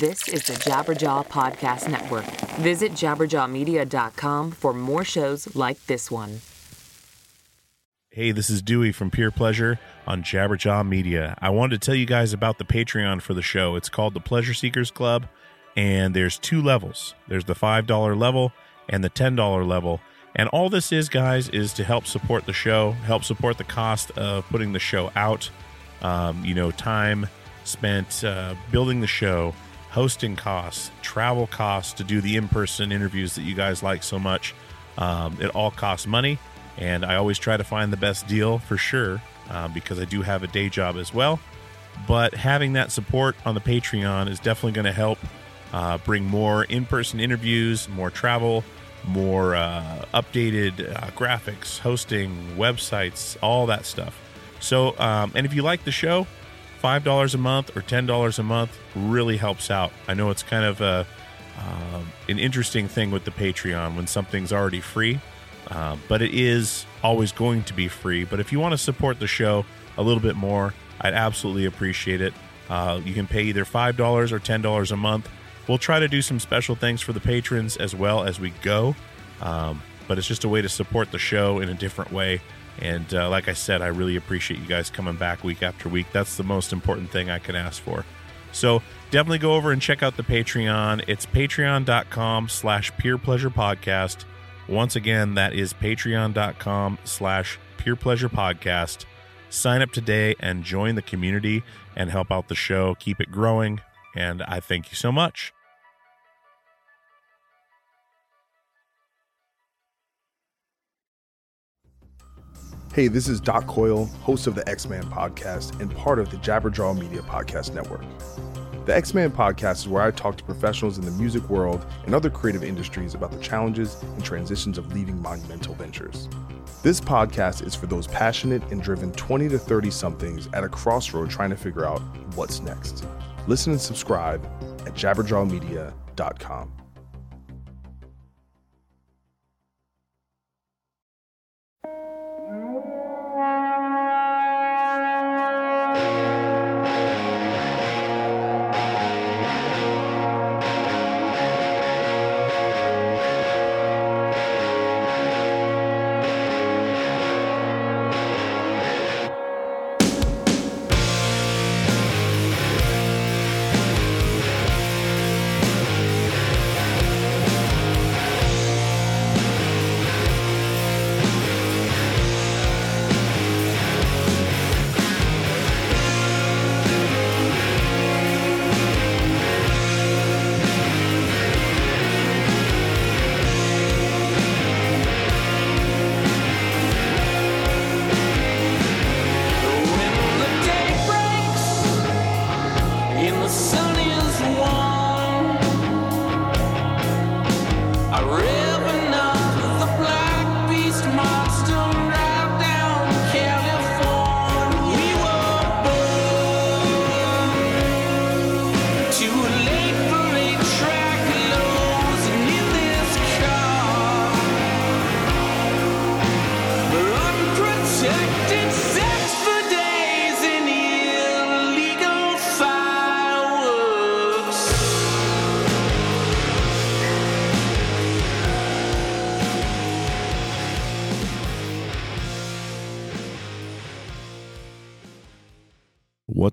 This is the Jabberjaw Podcast Network. Visit jabberjawmedia.com for more shows like this one. Hey, this is Dewey from Pure Pleasure on Jabberjaw Media. I wanted to tell you guys about the Patreon for the show. It's called the Pleasure Seekers Club, and there's two levels there's the $5 level and the $10 level. And all this is, guys, is to help support the show, help support the cost of putting the show out. Um, you know, time spent uh, building the show, hosting costs, travel costs to do the in person interviews that you guys like so much. Um, it all costs money, and I always try to find the best deal for sure uh, because I do have a day job as well. But having that support on the Patreon is definitely going to help uh, bring more in person interviews, more travel, more uh, updated uh, graphics, hosting, websites, all that stuff. So, um, and if you like the show, five dollars a month or ten dollars a month really helps out. I know it's kind of a uh, an interesting thing with the Patreon when something's already free, uh, but it is always going to be free. But if you want to support the show a little bit more, I'd absolutely appreciate it. Uh, you can pay either five dollars or ten dollars a month. We'll try to do some special things for the patrons as well as we go, um, but it's just a way to support the show in a different way. And uh, like I said, I really appreciate you guys coming back week after week. That's the most important thing I can ask for. So definitely go over and check out the Patreon. It's patreon.com slash pure pleasure podcast. Once again, that is patreon.com slash pure pleasure podcast. Sign up today and join the community and help out the show. Keep it growing. And I thank you so much. Hey, this is Doc Coyle, host of the Ex Man podcast and part of the Jabberjaw Media Podcast Network. The Ex Man podcast is where I talk to professionals in the music world and other creative industries about the challenges and transitions of leading monumental ventures. This podcast is for those passionate and driven 20 to 30 somethings at a crossroad trying to figure out what's next. Listen and subscribe at jabberjawmedia.com.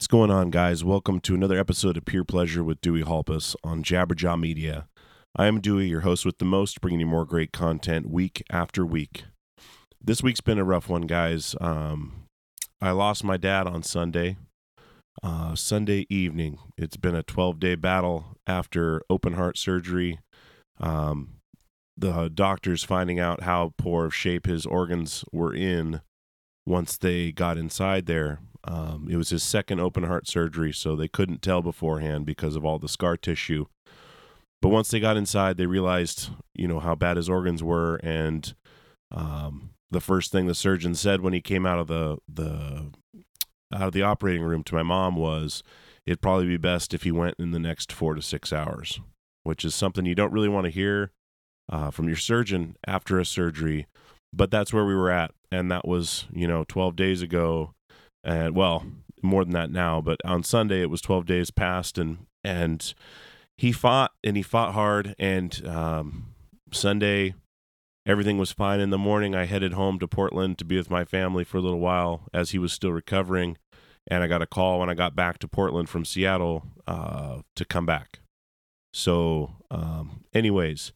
going on, guys? Welcome to another episode of Pure Pleasure with Dewey Halpus on Jabberjaw Media. I am Dewey, your host with the most, bringing you more great content week after week. This week's been a rough one, guys. Um, I lost my dad on Sunday, uh, Sunday evening. It's been a 12 day battle after open heart surgery. Um, the doctors finding out how poor of shape his organs were in once they got inside there. Um, it was his second open heart surgery, so they couldn't tell beforehand because of all the scar tissue. But once they got inside, they realized, you know, how bad his organs were, and um, the first thing the surgeon said when he came out of the the out of the operating room to my mom was, "It'd probably be best if he went in the next four to six hours," which is something you don't really want to hear uh, from your surgeon after a surgery. But that's where we were at, and that was, you know, 12 days ago, and well, more than that now. But on Sunday, it was 12 days past, and and he fought and he fought hard. And um, Sunday, everything was fine. In the morning, I headed home to Portland to be with my family for a little while as he was still recovering. And I got a call when I got back to Portland from Seattle uh, to come back. So, um, anyways,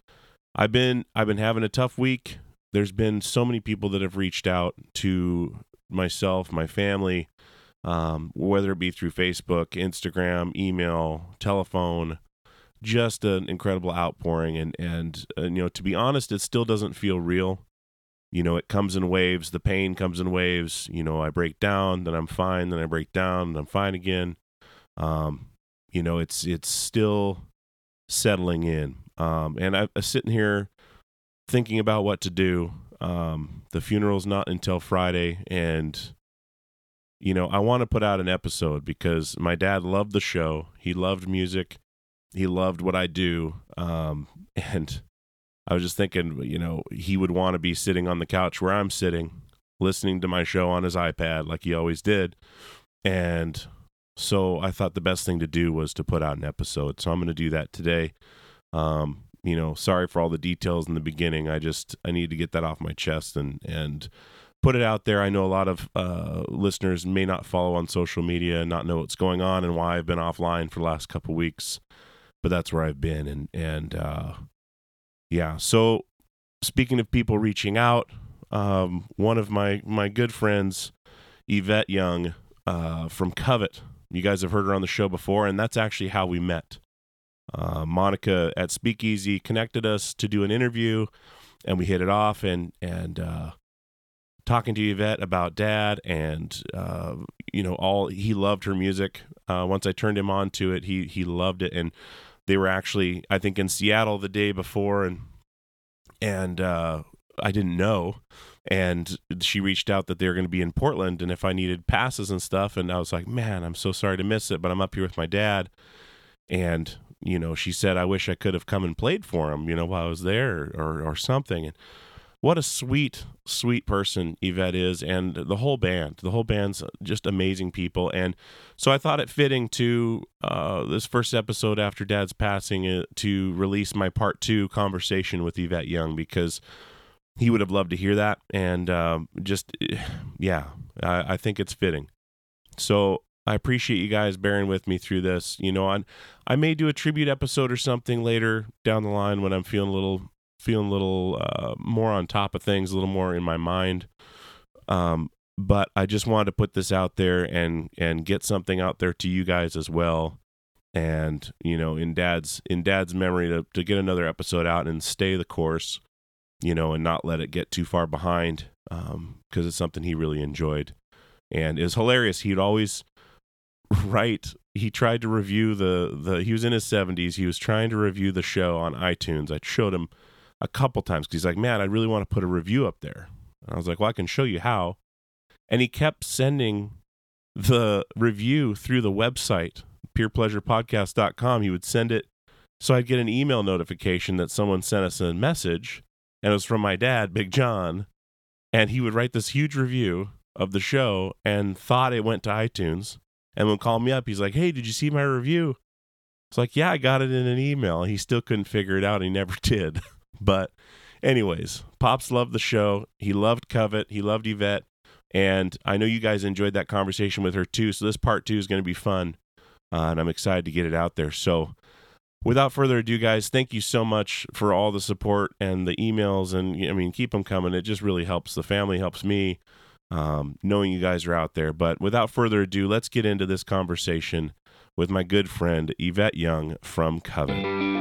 I've been I've been having a tough week. There's been so many people that have reached out to myself, my family, um, whether it be through Facebook, Instagram, email, telephone, just an incredible outpouring. And and, and you know, to be honest, it still doesn't feel real. You know, it comes in waves. The pain comes in waves. You know, I break down, then I'm fine, then I break down, and I'm fine again. Um, you know, it's it's still settling in. Um, and I, I'm sitting here thinking about what to do. Um, the funeral's not until Friday, and you know, I want to put out an episode because my dad loved the show. He loved music. He loved what I do. Um, and I was just thinking, you know, he would want to be sitting on the couch where I'm sitting, listening to my show on his iPad like he always did. And so I thought the best thing to do was to put out an episode. So I'm going to do that today. Um, you know, sorry for all the details in the beginning. I just I need to get that off my chest and and put it out there. I know a lot of uh, listeners may not follow on social media and not know what's going on and why I've been offline for the last couple weeks, but that's where I've been. And and uh, yeah, so speaking of people reaching out, um, one of my my good friends, Yvette Young uh, from Covet. You guys have heard her on the show before, and that's actually how we met. Uh, Monica at Speakeasy connected us to do an interview, and we hit it off. And and uh, talking to Yvette about Dad, and uh, you know, all he loved her music. Uh, once I turned him on to it, he he loved it, and they were actually I think in Seattle the day before, and and uh, I didn't know. And she reached out that they were going to be in Portland, and if I needed passes and stuff, and I was like, "Man, I'm so sorry to miss it, but I'm up here with my dad." And you know, she said, I wish I could have come and played for him, you know, while I was there or, or something. And what a sweet, sweet person Yvette is, and the whole band. The whole band's just amazing people. And so I thought it fitting to uh, this first episode after Dad's passing uh, to release my part two conversation with Yvette Young because he would have loved to hear that. And um, just, yeah, I, I think it's fitting. So I appreciate you guys bearing with me through this. You know, I I may do a tribute episode or something later down the line when I'm feeling a little feeling a little uh, more on top of things, a little more in my mind. Um, but I just wanted to put this out there and and get something out there to you guys as well. And you know, in dad's in dad's memory to to get another episode out and stay the course, you know, and not let it get too far behind because um, it's something he really enjoyed and is hilarious. He'd always right. He tried to review the the he was in his 70s he was trying to review the show on itunes. I showed him a couple times because he's like man i really want to put a review up there. And i was like well i can show you how. And he kept sending the review through the website purepleasurepodcast.com he would send it so i'd get an email notification that someone sent us a message and it was from my dad big john and he would write this huge review of the show and thought it went to itunes and would call me up, he's like, "Hey, did you see my review?" It's like, "Yeah, I got it in an email." He still couldn't figure it out. He never did. but, anyways, Pops loved the show. He loved Covet. He loved Yvette, and I know you guys enjoyed that conversation with her too. So this part two is going to be fun, uh, and I'm excited to get it out there. So. Without further ado, guys, thank you so much for all the support and the emails. And I mean, keep them coming. It just really helps the family, helps me um, knowing you guys are out there. But without further ado, let's get into this conversation with my good friend Yvette Young from Covet.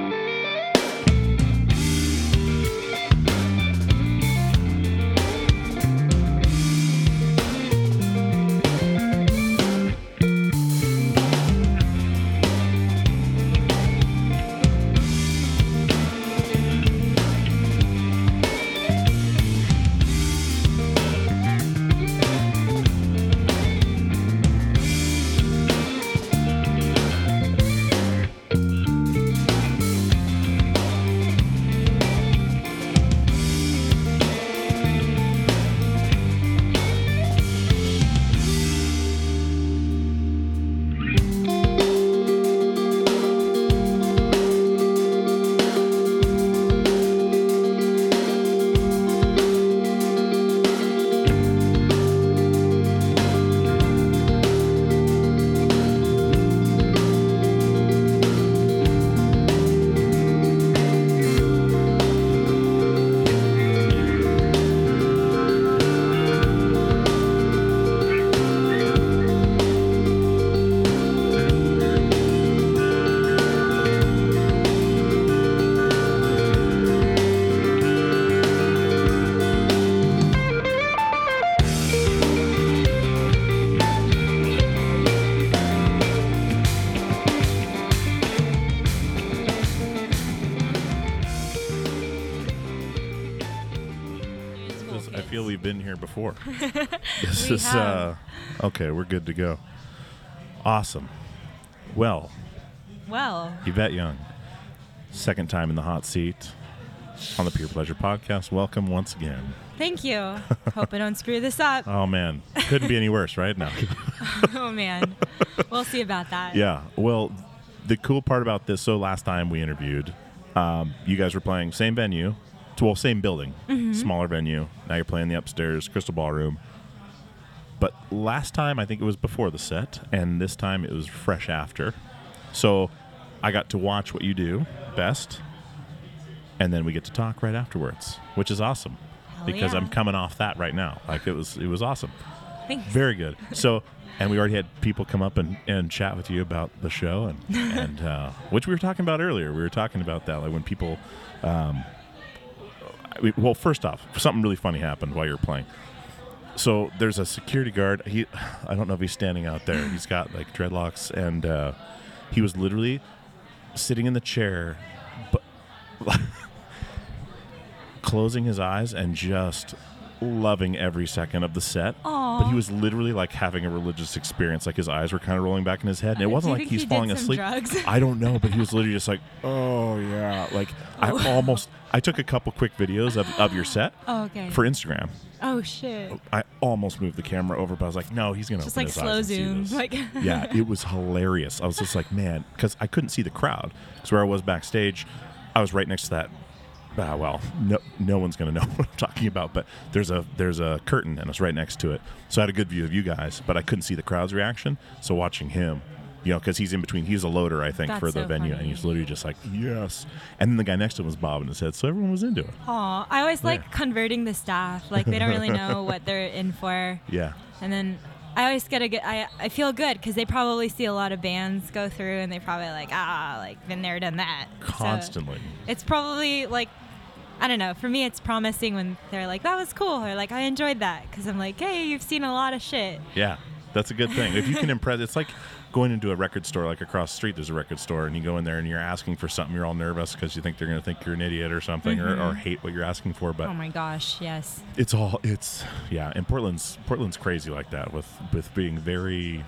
Okay, we're good to go. Awesome. Well, Well, Yvette Young, second time in the hot seat on the Pure Pleasure Podcast. Welcome once again. thank you. Hope I don't screw this up. Oh man, couldn't be any worse, right now. Oh man, we'll see about that. Yeah. Well, the cool part about this, so last time we interviewed, um, you guys were playing same venue, well, same building, smaller venue. Now you're playing the upstairs Crystal Ballroom. But last time, I think it was before the set, and this time it was fresh after. So I got to watch what you do best, and then we get to talk right afterwards, which is awesome. Hell because yeah. I'm coming off that right now. Like it was, it was awesome. Thanks. Very good. So, and we already had people come up and, and chat with you about the show, and and uh, which we were talking about earlier. We were talking about that, like when people. Um, we- well, first off, something really funny happened while you were playing. So there's a security guard. He, I don't know if he's standing out there. He's got like dreadlocks, and uh, he was literally sitting in the chair, but closing his eyes and just loving every second of the set. Aw. But he was literally like having a religious experience. Like his eyes were kind of rolling back in his head, and it wasn't like he's he falling asleep. I don't know, but he was literally just like, "Oh yeah." Like I almost, I took a couple quick videos of, of your set Oh, okay. for Instagram. Oh shit. I almost moved the camera over, but I was like, "No, he's gonna Just like slow zoom. Like yeah, it was hilarious. I was just like, man, because I couldn't see the crowd. Because where I was backstage, I was right next to that. Ah, well, no, no one's gonna know what I'm talking about. But there's a there's a curtain, and it's right next to it. So I had a good view of you guys, but I couldn't see the crowd's reaction. So watching him, you know, because he's in between. He's a loader, I think, That's for the so venue, funny. and he's literally just like, yes. And then the guy next to him was bobbing his head, so everyone was into it. Aw, I always like converting the staff. Like they don't really know what they're in for, Yeah, and then I always get a good. I I feel good because they probably see a lot of bands go through, and they probably like ah like been there, done that. So constantly. it's probably like. I don't know. For me, it's promising when they're like, "That was cool," or like, "I enjoyed that," because I'm like, "Hey, you've seen a lot of shit." Yeah, that's a good thing. If you can impress, it's like going into a record store, like across the street, there's a record store, and you go in there and you're asking for something, you're all nervous because you think they're going to think you're an idiot or something, or, or hate what you're asking for. But Oh my gosh, yes. it's all, it's yeah. And Portland's Portland's crazy like that with with being very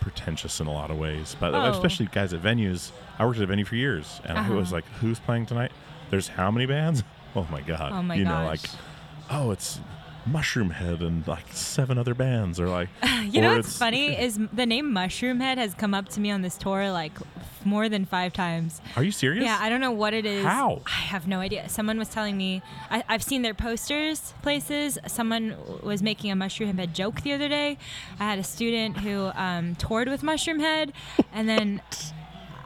pretentious in a lot of ways. But Oh. especially guys at venues. I worked at a venue for years, and I was Uh-huh. like, "Who's playing tonight? There's how many bands? Oh my god! Oh my you know, like, oh, it's." Mushroomhead and like seven other bands, or like You know what's funny is the name Mushroomhead has come up to me on this tour like more than five times. Are you serious? Yeah, I don't know what it is. How? I have no idea. Someone was telling me. I, I've seen their posters places. Someone was making a Mushroomhead joke the other day. I had a student who um, toured with Mushroomhead, and then.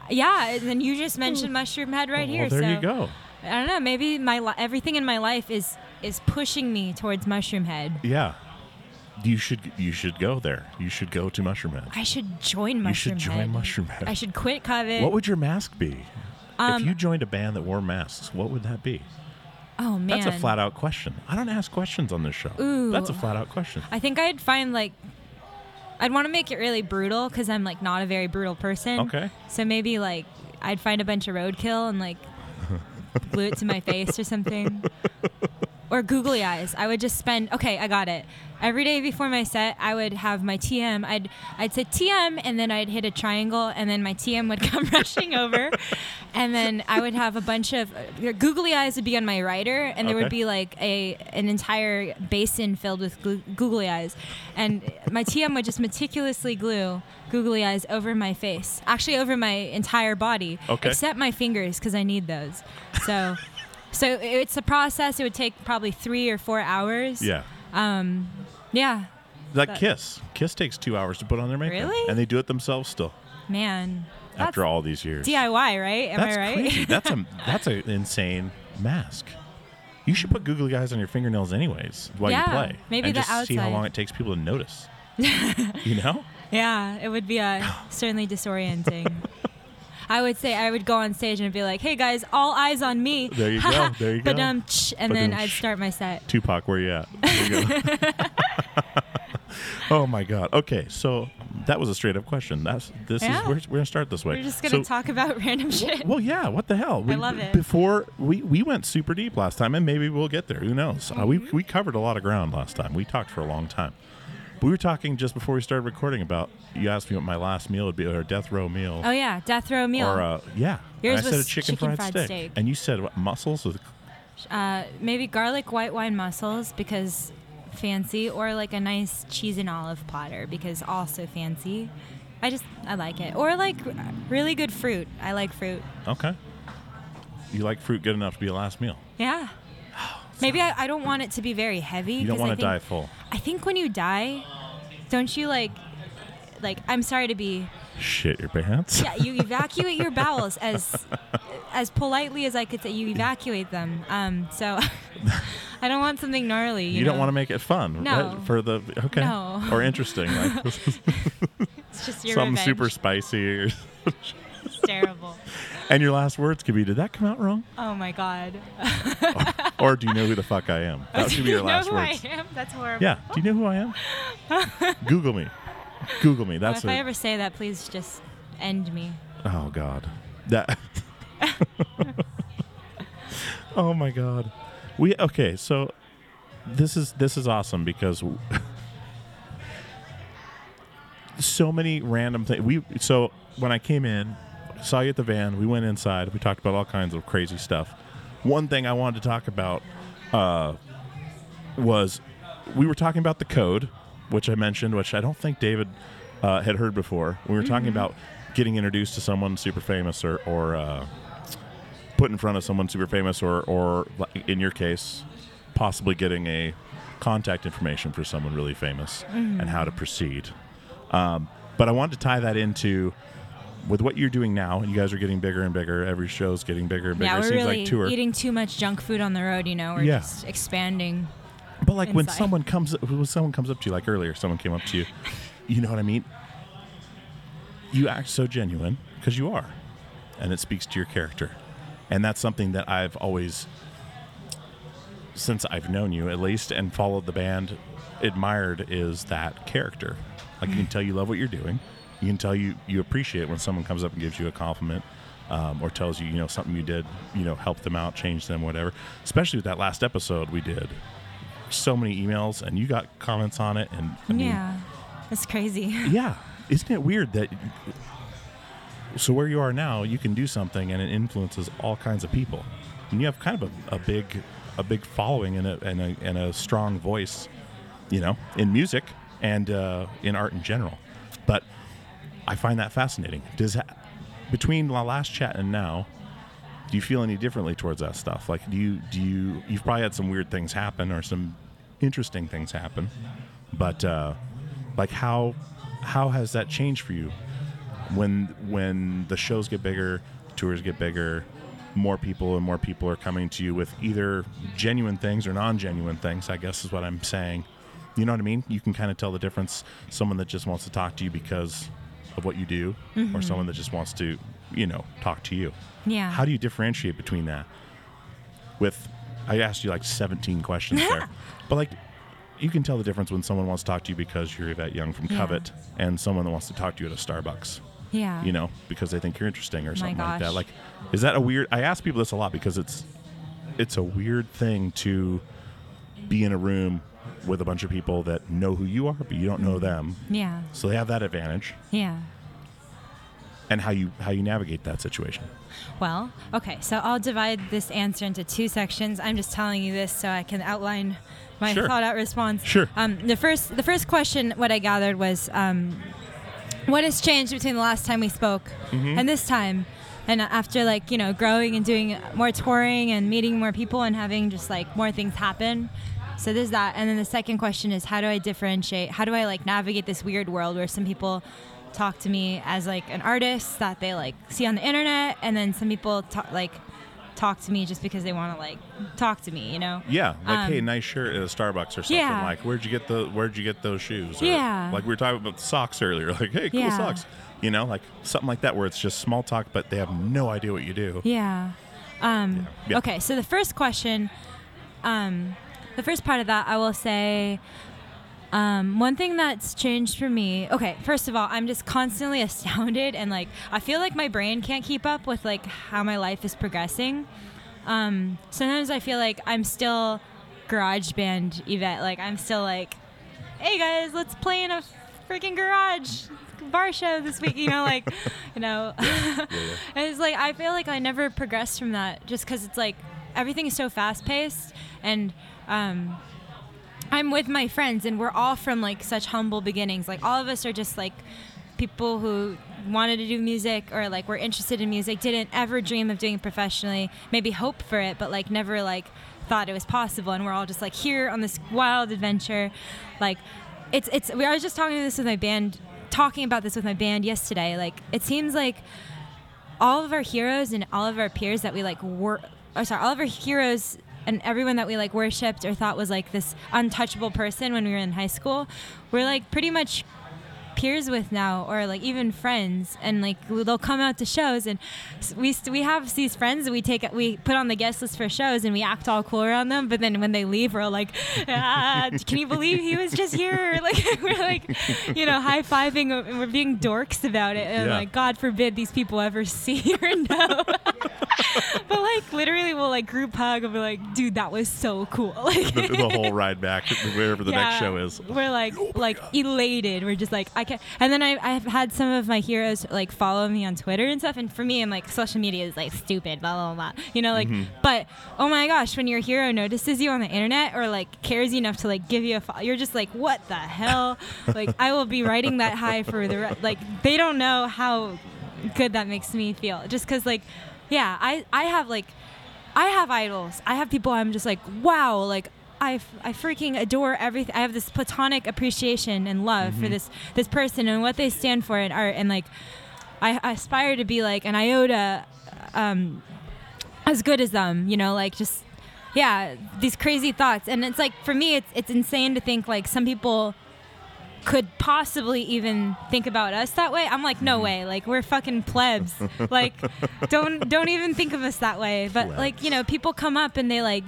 Yeah, and then you just mentioned Mushroomhead right well, here. there so you go. I don't know. Maybe my li- everything in my life is is pushing me towards Mushroomhead. Yeah, you should you should go there. You should go to Mushroomhead. I should join You Mushroom should join Head. Mushroomhead. I should quit Covet. What would your mask be? Um, if you joined a band that wore masks, what would that be? oh man, That's a flat out question. I don't ask questions on this show. Ooh. That's a flat out question. I think I'd find like I'd want to make it really brutal because I'm like not a very brutal person. Okay. So maybe like I'd find a bunch of roadkill and like glue it to my face or something. Or googly eyes. I would just spend. Okay, I got it. Every day before my set, I would have my TM. I'd I'd say TM, and then I'd hit a triangle, and then my TM would come rushing over, and then I would have a bunch of uh, googly eyes would be on my rider, and there Okay. would be like a an entire basin filled with glu- googly eyes, and my TM would just meticulously glue googly eyes over my face, actually over my entire body, Okay. except my fingers because I need those. So. So it's a process. It would take probably three or four hours. Yeah. Um, Yeah. Like That- Kiss. Kiss takes two hours to put on their makeup. Really? And they do it themselves still Man. After all these years. DIY, right? Am that's I right? crazy. That's a that's an insane mask. You should put googly eyes on your fingernails anyways while Yeah, you play. maybe and the just see how long it takes people to notice. you know? yeah, it would be uh, certainly disorienting. I would say I would go on stage and be like, "Hey guys, all eyes on me." There you go, there you go. Um, and then I'd start my set. Tupac, where you at? You oh my God. Okay, so that was a straight up question. That's this Yeah. is we're, we're gonna start this way. We're just gonna So- talk about random shit. Well, yeah. What the hell? We, love it. Before we we went super deep last time, and maybe we'll get there. Who knows? Uh, we Mm-hmm. we covered a lot of ground last time. We talked for a long time. We were talking just before we started recording about. You asked me what my last meal would be, or a death row meal, oh yeah, death row meal. or uh, yeah. Yours and I said a was chicken, chicken fried, fried steak. steak. and you said what mussels with uh, maybe garlic white wine mussels because fancy, or like a nice cheese and olive platter because also fancy. I just I like it. Or like really good fruit. I like fruit. okay. You like fruit good enough to be a last meal. Yeah. Maybe I, I don't want it to be very heavy. You don't want to think- die full. I think when you die, don't you like, like I'm sorry to be, Shit your pants. yeah, you evacuate your bowels as, as politely as I could say. You evacuate them. Um, so I don't want something gnarly. You, You don't want to make it fun No. right? for the okay No. or interesting like It's just your something revenge. super spicy or, terrible. and your last words could be did that come out wrong Oh my god. or do you know who the fuck I am that should be your you know last who words I am? That's horrible. yeah do you know who I am Google me Google me Well, that's if I ever say that, please just end me. oh god that oh my god we okay so this is this is awesome because so many random things we so when i came in saw you at the van. We went inside. We talked about all kinds of crazy stuff. One thing i wanted to talk about uh, was we were talking about the code which i mentioned which i don't think david uh, had heard before. We were talking about getting introduced to someone super famous or, or uh, put in front of someone super famous or, or in your case possibly getting a contact information for someone really famous and how to proceed. Um, but i wanted to tie that into with what you're doing now you guys are getting bigger and bigger every show's getting bigger and bigger Yeah, it we're seems really like tour eating too much junk food on the road. You know, we're Yeah. just expanding. But like when someone comes when someone comes up to you, like earlier, someone came up to you, you know what I mean? You act so genuine because you are, and it speaks to your character, and that's something that I've always, since I've known you at least and followed the band, admired is that character. Like you can mm-hmm. tell you love what you're doing, you can tell you you appreciate when someone comes up and gives you a compliment. Um, or tells you, you know, something you did, you know, help them out, change them, whatever. Especially with that last episode we did, so many emails and you got comments on it and I mean, yeah, it's crazy. yeah isn't it weird that so where you are now you can do something and it influences all kinds of people and you have kind of a, a big a big following and a, and a and a strong voice you know in music and uh, in art in general but I find that fascinating. Does between the last chat and now do you feel any differently towards that stuff? Like do you do you you've probably had some weird things happen or some interesting things happen but uh like how how has that changed for you when when the shows get bigger tours get bigger more people and more people are coming to you with either genuine things or non-genuine things i guess is what i'm saying. You know what i mean? You can kind of tell the difference someone that just wants to talk to you because of what you do or mm-hmm. someone that just wants to you know talk to you Yeah. how do you differentiate between that with i asked you like 17 questions there but like you can tell the difference when someone wants to talk to you because you're Yvette Young from Yeah. Covet and someone that wants to talk to you at a Starbucks, yeah. you know, because they think you're interesting or something like that. Like, is that a weird? I ask people this a lot because it's it's a weird thing to be in a room with a bunch of people that know who you are, but you don't know them. Yeah. So they have that advantage, Yeah. and how you how you navigate that situation. Well, okay, so I'll divide this answer into two sections. I'm just telling you this so I can outline my Sure. thought out response. Sure. Um, the first the first question what I gathered was um, what has changed between the last time we spoke Mm-hmm. and this time? And after like, you know, growing and doing more touring and meeting more people and having just like more things happen. So there's that. And then the second question is how do I differentiate? How do I like navigate this weird world where some people talk to me as like an artist that they like see on the internet and then some people talk like talk to me just because they want to like talk to me, you know? Yeah, like Um, hey, nice shirt at a Starbucks or something. yeah. Like where'd you get the where'd you get those shoes? Or, Yeah. like we were talking about socks earlier. Like hey, cool Yeah. socks. You know, like something like that where it's just small talk, but they have no idea what you do. Yeah. Um, Yeah. Okay, so the first question, um, the first part of that, I will say, Um, one thing that's changed for me, okay, first of all, I'm just constantly astounded and like I feel like my brain can't keep up with like how my life is progressing. Um, sometimes I feel like I'm still garage band Yvette, like I'm still like, hey guys, let's play in a freaking garage bar show this week, you know, like, you know, and it's like I feel like I never progressed from that just because it's like everything is so fast paced and um, I'm with my friends and we're all from like such humble beginnings. Like all of us are just like people who wanted to do music or like were interested in music, didn't ever dream of doing it professionally, maybe hope for it, but like never like thought it was possible. And we're all just like here on this wild adventure. Like it's it's we I was just talking to this with my band talking about this with my band yesterday. Like it seems like all of our heroes and all of our peers that we like were oh sorry, all of our heroes and everyone that we like worshipped or thought was like this untouchable person when we were in high school, we're like pretty much peers with now or like even friends and like they'll come out to shows and we st- we have these friends that we take we put on the guest list for shows and we act all cool around them but then when they leave we're like ah, can you believe he was just here like we're like you know high-fiving and we're being dorks about it and Yeah. like god forbid these people ever see or know but like literally we'll like group hug and be like dude that was so cool like the, the whole ride back wherever the next show is. We're like like elated. We're just like I can And then I I've had some of my heroes like follow me on Twitter and stuff. And for me, I'm like social media is like stupid, blah blah blah. You know, like mm-hmm. but oh my gosh, when your hero notices you on the internet or like cares enough to like give you a, fo- you're just like what the hell? like I will be riding that high for the re- like they don't know how good that makes me feel. Just because like yeah, I I have like I have idols. I have people I'm just like, wow, like I, I freaking adore everything. I have this platonic appreciation and love for this this person and what they stand for in art and like I, I aspire to be like an iota um as good as them, you know, like just yeah, these crazy thoughts. And it's like for me it's it's insane to think like some people could possibly even think about us that way. I'm like, no way. Like we're fucking plebs. like don't don't even think of us that way. But like, you know, people come up and they like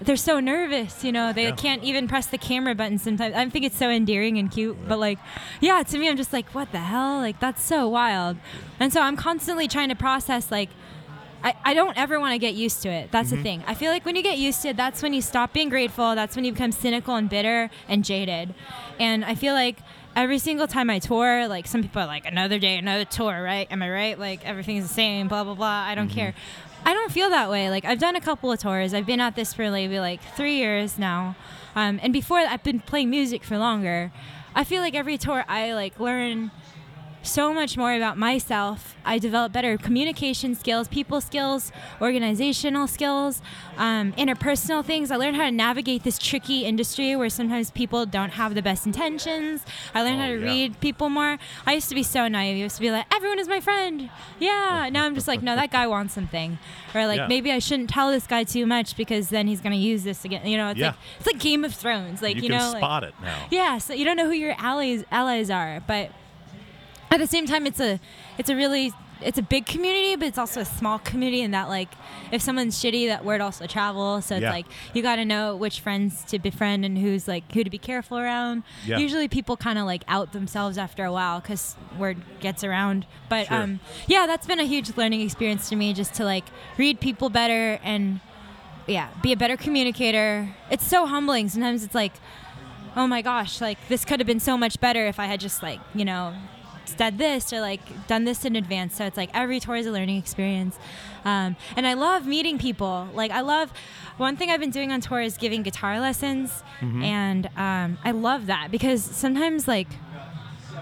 they're so nervous, you know, they Yeah. can't even press the camera button sometimes. I think it's so endearing and cute, but like, yeah, to me, I'm just like, what the hell? Like, that's so wild. And so I'm constantly trying to process, like, I, I don't ever want to get used to it. That's the mm-hmm. thing. I feel like when you get used to it, that's when you stop being grateful. That's when you become cynical and bitter and jaded. And I feel like every single time I tour, like some people are like, another day, another tour, right? Am I right? Like everything's the same, blah, blah, blah. I don't mm-hmm. care. I don't feel that way. Like I've done a couple of tours. I've been at this for maybe like three years now. Um, and before I've been playing music for longer. I feel like every tour I like learn so much more about myself. I develop better communication skills, people skills, organizational skills, um, interpersonal things. I learned how to navigate this tricky industry where sometimes people don't have the best intentions. I learned Oh, how to yeah. read people more. I used to be so naive. I used to be like, everyone is my friend. Yeah. Now I'm just like, no, that guy wants something. Or like, Yeah. maybe I shouldn't tell this guy too much because then he's going to use this again. You know, it's Yeah. like, it's like Game of Thrones. Like, you, you, can know, like, spot it now. yeah, so you don't know who your allies allies are, but at the same time, it's a it's a really it's a big community, but it's also a small community in that like if someone's shitty, that word also travels. So it's Yeah. like you got to know which friends to befriend and who's like who to be careful around. Yeah. Usually, people kind of like out themselves after a while because word gets around. But Sure. um, yeah, that's been a huge learning experience to me, just to like read people better and yeah, be a better communicator. It's so humbling. Sometimes it's like, oh my gosh, like this could have been so much better if I had just like, you know, said this or like done this in advance. So it's like every tour is a learning experience. Um, and I love meeting people. Like I love one thing I've been doing on tour is giving guitar lessons. And um, I love that because sometimes like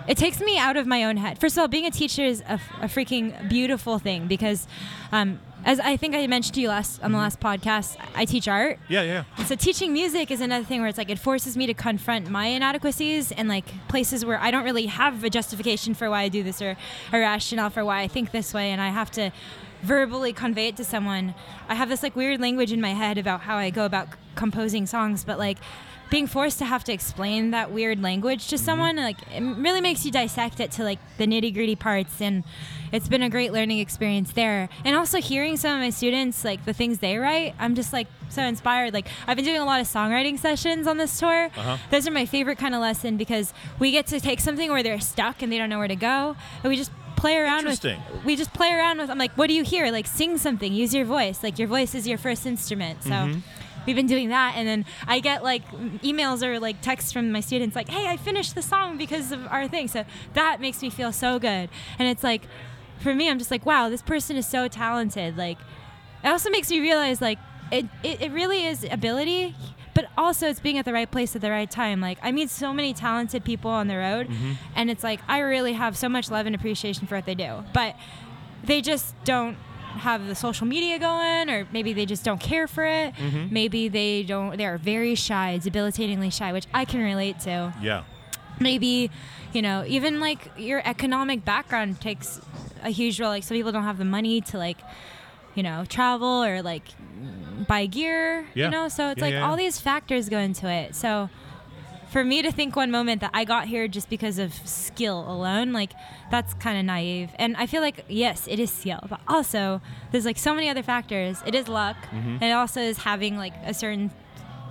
it takes me out of my own head. First of all, being a teacher is a, a freaking beautiful thing because, um, as I think I mentioned to you last on the last podcast, I teach art. Yeah, yeah. And so teaching music is another thing where it's like it forces me to confront my inadequacies and like places where I don't really have a justification for why I do this or a rationale for why I think this way, and I have to verbally convey it to someone. I have this like weird language in my head about how I go about composing songs, but like being forced to have to explain that weird language Mm-hmm. to someone like it really makes you dissect it to like the nitty gritty parts and it's been a great learning experience there and also hearing some of my students like the things they write i'm just like so inspired like i've been doing a lot of songwriting sessions on this tour Uh-huh. those are my favorite kind of lesson because we get to take something where they're stuck and they don't know where to go and we just play around with we just play around with i'm like what do you hear like sing something use your voice like your voice is your first instrument so Mm-hmm. We've been doing that and then i get like emails or like texts from my students like hey i finished the song because of our thing. So that makes me feel so good. And it's like for me i'm just like wow this person is so talented. Like it also makes me realize like it, it, it really is ability but also it's being at the right place at the right time. Like i meet so many talented people on the road mm-hmm. and it's like i really have so much love and appreciation for what they do but they just don't have the social media going or maybe they just don't care for it. Mm-hmm. Maybe they don't they are very shy debilitatingly shy which i can relate to. Yeah. maybe you know even like your economic background takes a huge role. Like some people don't have the money to like you know travel or like buy gear Yeah. you know? So it's Yeah, like yeah, all these factors go into it. So for me to think one moment that I got here just because of skill alone, like that's kind of naive. And I feel like yes, it is skill, but also there's like so many other factors. It is luck, Mm-hmm. and it also is having like a certain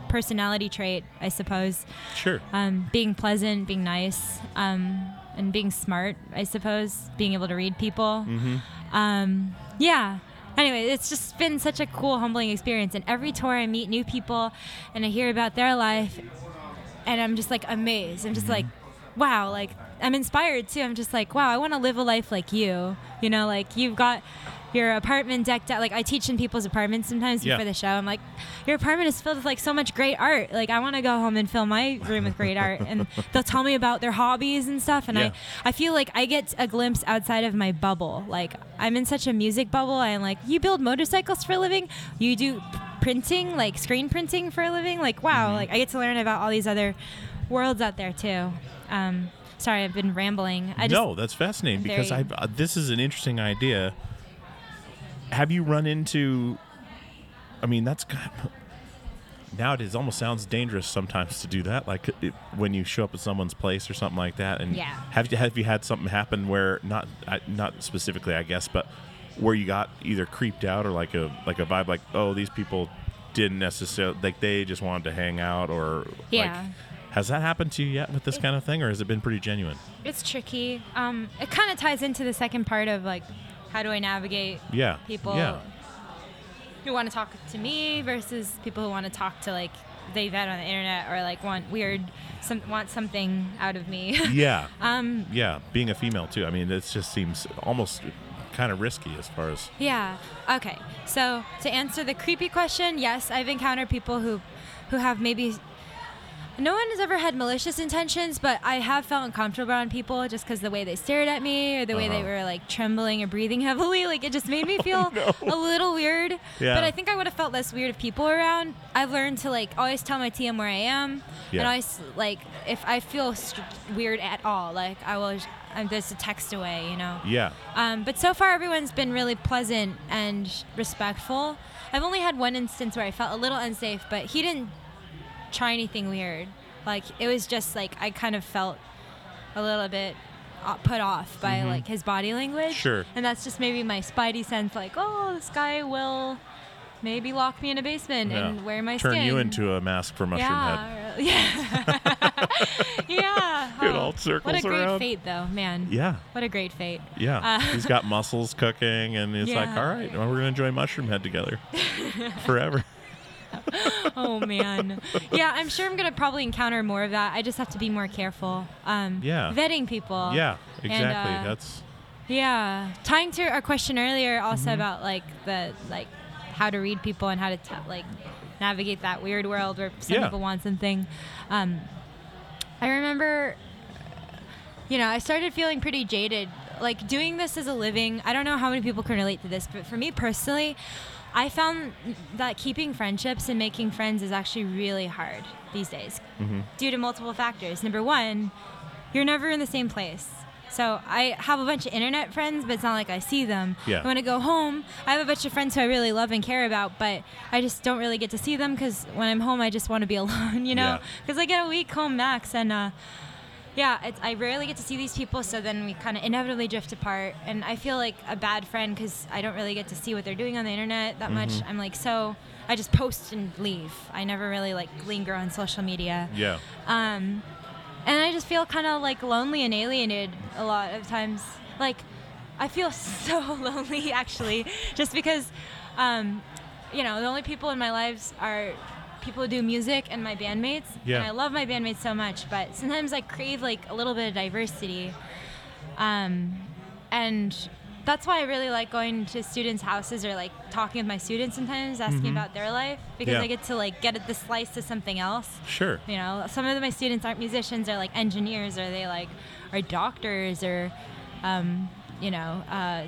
personality trait, I suppose. Sure. Um, being pleasant, being nice, um, and being smart, I suppose. Being able to read people. Mhm. Um, yeah. Anyway, it's just been such a cool, humbling experience. And every tour, I meet new people, and I hear about their life, and I'm just like amazed. I'm just like, mm-hmm. wow, like I'm inspired too. I'm just like, wow, I want to live a life like you. You know, like you've got your apartment decked out. Like I teach in people's apartments sometimes Yeah. before the show. I'm like, your apartment is filled with like so much great art. Like I want to go home and fill my room with great art. And they'll tell me about their hobbies and stuff. And Yeah. I, I feel like I get a glimpse outside of my bubble. Like I'm in such a music bubble. I'm like, you build motorcycles for a living. You do printing, like screen printing for a living. Like wow, like I get to learn about all these other worlds out there too. Um, sorry, I've been rambling. I just, no, that's fascinating because I uh, this is an interesting idea. Have you run into? I mean, that's kind of, nowadays almost sounds dangerous sometimes to do that. Like it, when you show up at someone's place or something like that. And Yeah. have you have you had something happen where not I- not specifically, I guess, but where you got either creeped out or like a like a vibe like oh these people didn't necessarily like they just wanted to hang out or Yeah. like has that happened to you yet with this kind of thing or has it been pretty genuine? it's tricky. Um, it kind of ties into the second part of like, how do I navigate Yeah. people Yeah. who want to talk to me versus people who want to talk to like the Yvette on the internet or like want weird, some want something out of me. Yeah. um, Yeah, being a female too. I mean, it just seems almost kind of risky as far as Yeah. Okay. So to answer the creepy question, yes, I've encountered people who, who have maybe. No one has ever had malicious intentions, but I have felt uncomfortable around people just because the way they stared at me or the way they Uh-huh. were like trembling or breathing heavily. Like it just made me feel a little weird. Yeah. But I think I would have felt less weird if people were around. I've learned to like always tell my TM where I am, Yeah. and always like if I feel st- weird at all, like I will. I'm just a text away, you know. yeah, Um, but so far, everyone's been really pleasant and respectful. I've only had one instance where I felt a little unsafe, but he didn't try anything weird. Like it was just like I kind of felt a little bit uh, put off by like his body language. Mm-hmm. Sure. And that's just maybe my spidey sense, like, oh, this guy will maybe lock me in a basement yeah. and wear my turn skin. you into a mask for Mushroomhead. yeah, yeah, yeah. It Oh, all What circles a great around. fate, though, man. Yeah, What a great fate. yeah. Uh, He's got mussels cooking, and it's like, all right, well, we're gonna enjoy Mushroomhead together forever. oh man yeah i'm sure i'm gonna probably encounter more of that i just have to be more careful um Yeah. vetting people Yeah, And, exactly. uh, That's yeah tying to our question earlier also Mm-hmm. about like the like how to read people and how to t- like navigate that weird world where some Yeah. people want something. Um i remember you know i started feeling pretty jaded. Like doing this as a living i don't know how many people can relate to this but for me personally i found that keeping friendships and making friends is actually really hard these days due to multiple factors. Number one you're never in the same place So I have a bunch of internet friends, but it's not like I see them. Yeah. When I go home, I have a bunch of friends who I really love and care about, but I just don't really get to see them because when I'm home, I just want to be alone, you know? Yeah. Because I get a week home max, and uh, yeah, it's, I rarely get to see these people, so then we kind of inevitably drift apart. And I feel like a bad friend because I don't really get to see what they're doing on the internet that much. Mm-hmm. I'm like, so I just post and leave. I never really like linger on social media. Yeah. Um, and I just feel kind of like lonely and alienated a lot of times. Like, I feel so lonely actually, just because, um, you know, the only people in my lives are people who do music and my bandmates. Yeah. And I love my bandmates so much, but sometimes I crave like a little bit of diversity. Um, and that's why I really like going to students' houses or like talking with my students sometimes, asking about their life because Yeah. I get to like get the slice of something else. Sure. You know, some of my students aren't musicians; they're like engineers, or they like are doctors, or um, you know, uh,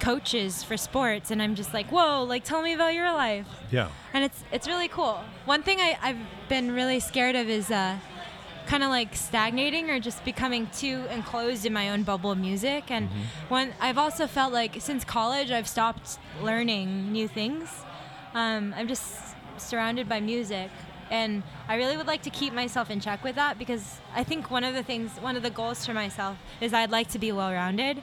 coaches for sports. And I'm just like, whoa! Like, tell me about your life. Yeah. And it's it's really cool. One thing I, I've been really scared of is uh, kind of like stagnating or just becoming too enclosed in my own bubble of music. And when I've also felt like since college, I've stopped learning new things. Um, I'm just surrounded by music. And I really would like to keep myself in check with that because I think one of the things, one of the goals for myself is I'd like to be well rounded.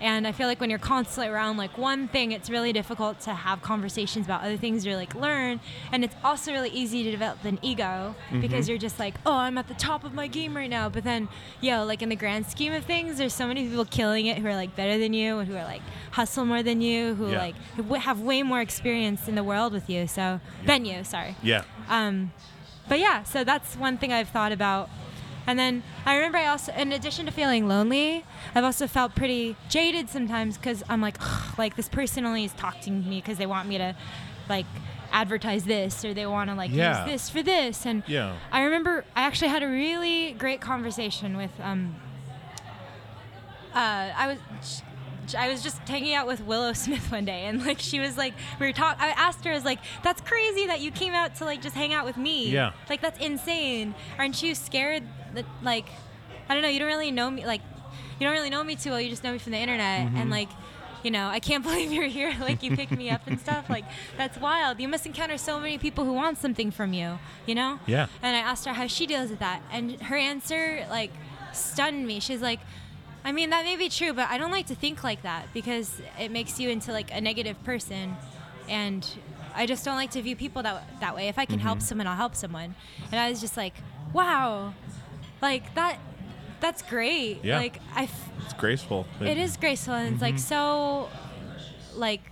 And I feel like when you're constantly around like one thing, it's really difficult to have conversations about other things or like learn. And it's also really easy to develop an ego because you're just like, oh, I'm at the top of my game right now. But then, yo, like in the grand scheme of things, there's so many people killing it who are like better than you and who are like hustle more than you, who Yeah. like have way more experience in the world with you. So, than you, sorry. Yeah. Um, but yeah, so that's one thing I've thought about. And then I remember I also, in addition to feeling lonely, I've also felt pretty jaded sometimes because I'm like, like this person only is talking to me because they want me to, like, advertise this or they want to like Yeah. use this for this. And Yeah. I remember I actually had a really great conversation with um. Uh, I was. I was just hanging out with Willow Smith one day, and like she was like, we were talking. I asked her, I was like, "That's crazy that you came out to like just hang out with me. Yeah. Like that's insane. Aren't you scared that like, I don't know, you don't really know me, like, you don't really know me too well. You just know me from the internet, Mm-hmm. and like, you know, I can't believe you're here. Like you picked me up and stuff. Like that's wild. You must encounter so many people who want something from you. You know? Yeah. And I asked her how she deals with that, and her answer like stunned me. She's like, I mean, that may be true, but I don't like to think like that because it makes you into like a negative person, and I just don't like to view people that that way. If I can Mm-hmm. help someone, I'll help someone. And I was just like, wow, like that. That's great. Yeah. Like I, f- It's graceful. it is graceful and it's Mm-hmm. like so, like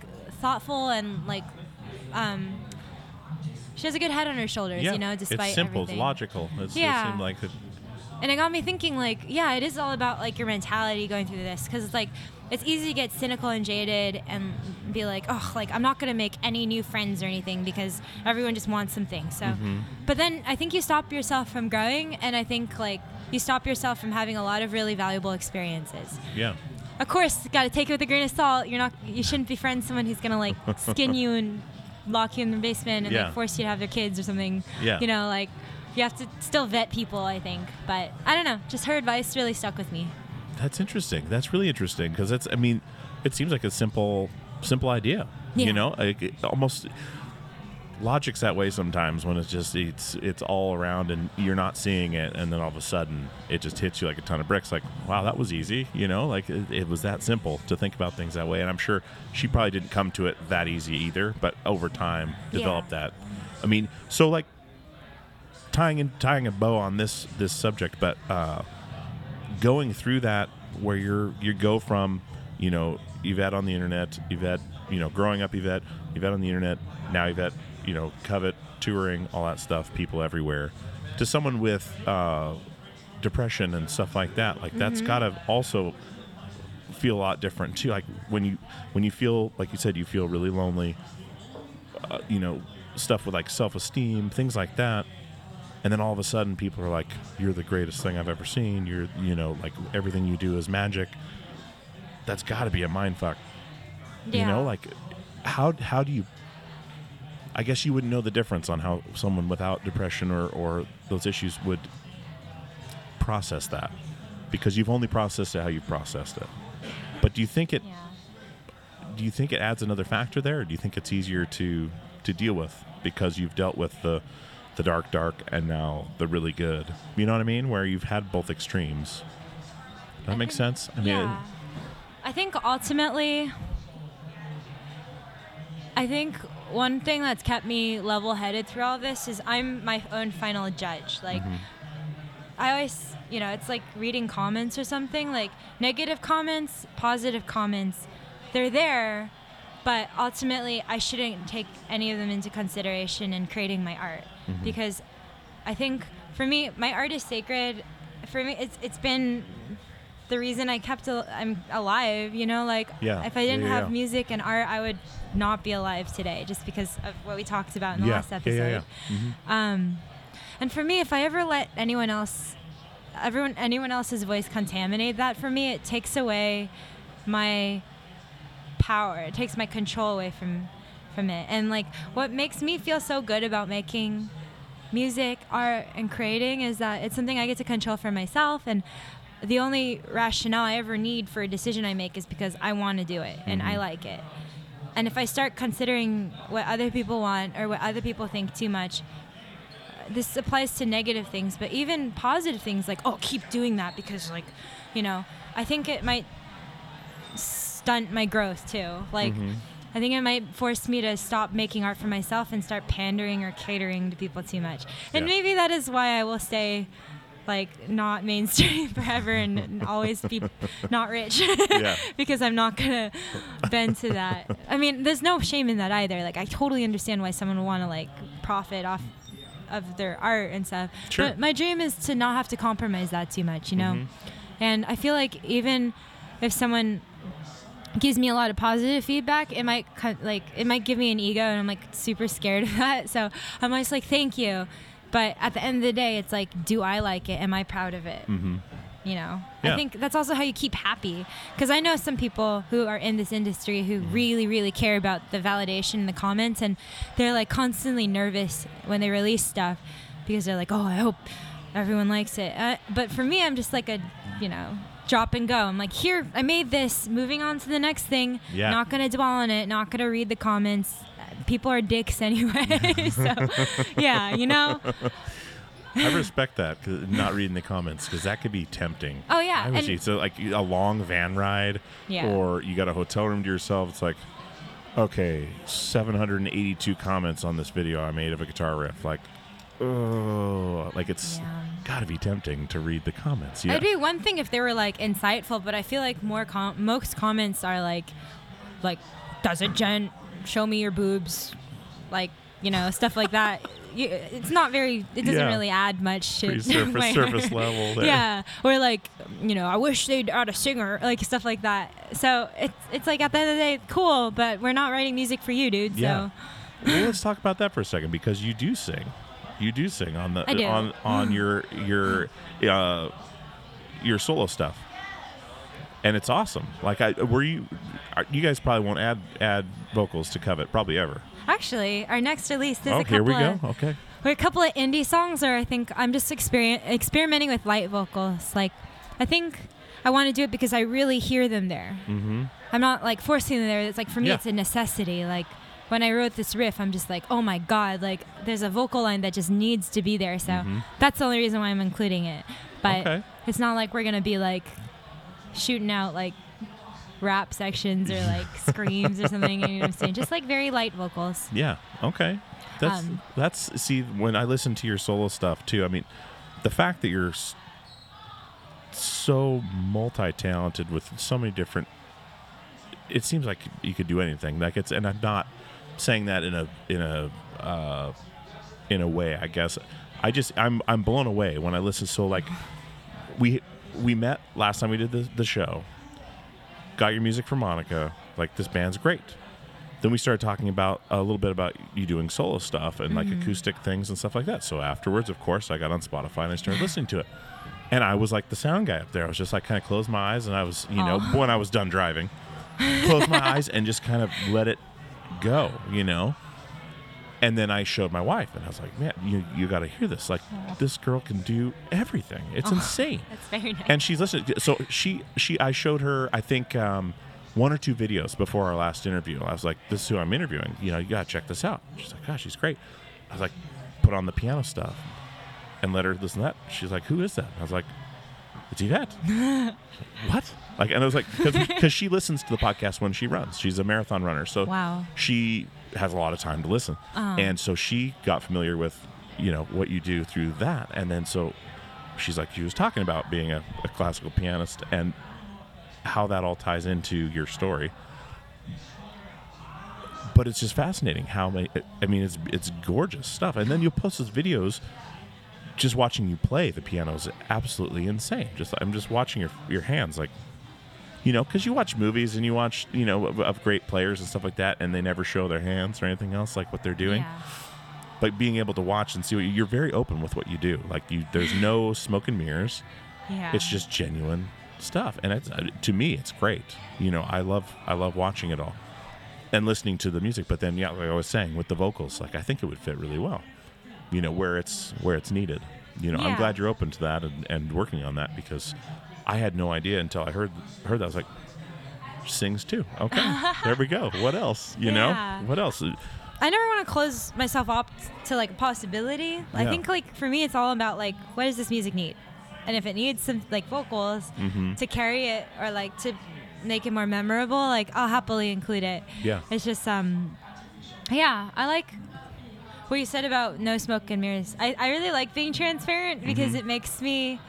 thoughtful and like, um, she has a good head on her shoulders. Yeah. You know, despite it's simple. everything. It's logical. It's, Yeah. It like and it got me thinking like yeah it is all about like your mentality going through this because it's like it's easy to get cynical and jaded and be like oh like i'm not going to make any new friends or anything because everyone just wants something so mm-hmm. but then i think you stop yourself from growing and i think like you stop yourself from having a lot of really valuable experiences yeah. of course got to take it with a grain of salt you're not you shouldn't befriend someone who's going to like skin you and lock you in the basement and Yeah. like force you to have their kids or something Yeah. you know like you have to still vet people i think but i don't know just her advice really stuck with me That's interesting. That's really interesting because that's. I mean, it seems like a simple, simple idea. Yeah. You know, like almost logic's that way sometimes when it's just it's it's all around and you're not seeing it, and then all of a sudden it just hits you like a ton of bricks. Like, wow, that was easy. You know, like it, it was that simple to think about things that way. And I'm sure she probably didn't come to it that easy either, but over time developed Yeah. that. I mean, so like tying in tying a bow on this this subject, but. uh going through that where you're you go from you know Yvette on the internet Yvette you know growing up Yvette Yvette on the internet now Yvette you know covet touring all that stuff people everywhere to someone with uh, depression and stuff like that like that's gotta also feel a lot different too like when you when you feel like you said you feel really lonely uh, you know stuff with like self-esteem things like that and then all of a sudden people are like you're the greatest thing i've ever seen. You're you know like everything you do is magic. That's got to be a mind fuck. You know like how how do you i guess you wouldn't know the difference on how someone without depression or or those issues would process that because you've only processed it how you've processed it. But do you think it Yeah. do you think it adds another factor there, or do you think it's easier to to deal with because you've dealt with the the dark, dark, and now the really good? You know what I mean? Where you've had both extremes. Does that make sense? I mean, yeah. I think ultimately, I think one thing that's kept me level headed through all this is I'm my own final judge. Like, Mm-hmm. I always, you know, it's like reading comments or something. Like, negative comments, positive comments, they're there, but ultimately, I shouldn't take any of them into consideration in creating my art Mm-hmm. because I think for me, my art is sacred. For me, it's it's been the reason I kept al- I'm alive. You know, like Yeah. if I didn't Yeah, yeah, have music and art, I would not be alive today, just because of what we talked about in the last episode. yeah, yeah. Um, and for me, if I ever let anyone else, everyone, anyone else's voice contaminate that for me, it takes away my power. It takes my control away from from it. And like, what makes me feel so good about making music, art, and creating is that it's something I get to control for myself. And the only rationale I ever need for a decision I make is because I want to do it and I mm-hmm. like it. And if I start considering what other people want or what other people think too much, this applies to negative things, but even positive things like, oh, keep doing that because, like, you know, I think it might stunt my growth too. Like, mm-hmm. I think it might force me to stop making art for myself and start pandering or catering to people too much. And Yeah. maybe that is why I will stay like not mainstream forever and, and always be not rich because I'm not gonna bend to that. I mean, there's no shame in that either. Like I totally understand why someone would want to like profit off of their art and stuff. Sure. But my dream is to not have to compromise that too much, you know. Mm-hmm. And I feel like even if someone gives me a lot of positive feedback, it might like it might give me an ego, and I'm like super scared of that. So I'm always like, thank you. But at the end of the day, it's like, do I like it? Am I proud of it? Mhm. You know, Yeah. I think that's also how you keep happy. Because I know some people who are in this industry who really, really care about the validation in the comments, and they're like constantly nervous when they release stuff because they're like, oh, I hope everyone likes it. Uh, but for me, I'm just like a, you know, drop and go. I'm like, here, I made this. Moving on to the next thing. Yeah. Not gonna dwell on it. Not gonna read the comments. People are dicks anyway. so, yeah, you know. I respect that, not reading the comments, because that could be tempting. Oh, yeah, I wish and- so like a long van ride, Yeah. or you got a hotel room to yourself. It's like, okay, 782 comments on this video I made of a guitar riff. Like, oh, like it's Yeah. got to be tempting to read the comments. Yeah, It'd be one thing if they were like insightful, but I feel like more com- most comments are like, like, doesn't Jen show me your boobs, like you know stuff like that. You, it's not very. It doesn't Yeah. really add much to surface- surface level there. Yeah, or like you know, I wish they'd add a singer, like stuff like that. So it's it's like at the end of the day, cool, but we're not writing music for you, dude. Yeah. So well, let's talk about that for a second because you do sing. You do sing on the on on your your uh, your solo stuff, and it's awesome. Like, I were you you guys probably won't add add vocals to Covet probably ever. actually, our next release is oh, a couple here we go. of Okay. We're a couple of indie songs, or I think I'm just experien experimenting with light vocals. Like, I think I want to do it because I really hear them there. Mm-hmm. I'm not like forcing them there. It's like for me, Yeah. it's a necessity. Like when I wrote this riff, I'm just like, oh my god, like there's a vocal line that just needs to be there. So that's the only reason why I'm including it. But Mm-hmm. Okay. it's not like we're gonna be like shooting out like rap sections or like screams or something. You know what I'm saying? Just like very light vocals. Yeah. Okay. That's Um, that's see when I listen to your solo stuff too. I mean, the fact that you're so multi-talented with so many different. It seems like you could do anything. Like it's, and I'm not saying that in a in a uh, in a way. I guess I just I'm I'm blown away when I listen. So like we we met last time we did the the show. Got your music from Monica. Like this band's great then we started talking about a little bit about you doing solo stuff and like acoustic things and stuff like that. So afterwards, of course, I got on Spotify and I started listening to it. And I was like the sound guy up there. I was just like kind of closed my eyes and I was, you know, when I was done driving, closed my eyes and just kind of let it go, you know. And then I showed my wife, and I was like, "Man, you you got to hear this! Like, this girl can do everything. It's insane." That's very nice. and she's listening. So she she I showed her I think um, one or two videos before our last interview. I was like, "This is who I'm interviewing. You know, you gotta check this out." She's like, "Gosh, she's great." I was like, "Put on the piano stuff and let her listen to that." She's like, "Who is that?" I was like, "It's Yvette." what? Like, and I was like, because she listens to the podcast when she runs. She's a marathon runner, so Wow. she has a lot of time to listen, uh-huh. and so she got familiar with you know what you do through that, and then so she's like she was talking about being a, a classical pianist and how that all ties into your story. But it's just fascinating how many i mean it's it's gorgeous stuff. And then you'll post those videos just watching you play the piano is absolutely insane. Just i'm just watching your your hands like you know because you watch movies and you watch you know of, of great players and stuff like that and they never show their hands or anything else like what they're doing. Yeah. but being able to watch and see what you, you're very open with what you do. Like you there's no smoke and mirrors. Yeah. it's just genuine stuff and it's uh, to me it's great. You know i love i love watching it all and listening to the music but then yeah like i was saying with the vocals like i think it would fit really well you know where it's where it's needed. You know i'm glad you're open to that and, and working on that because i had no idea until i heard heard that i was like sings too okay there we go what else you Yeah. know what else I never want to close myself up to like a possibility. I think like for me, it's all about like what does this music need, and if it needs some like vocals Mm-hmm. to carry it or like to make it more memorable, like I'll happily include it. Yeah. It's just um, yeah, I like what you said about no smoke and mirrors. I I really like being transparent because Mm-hmm. it makes me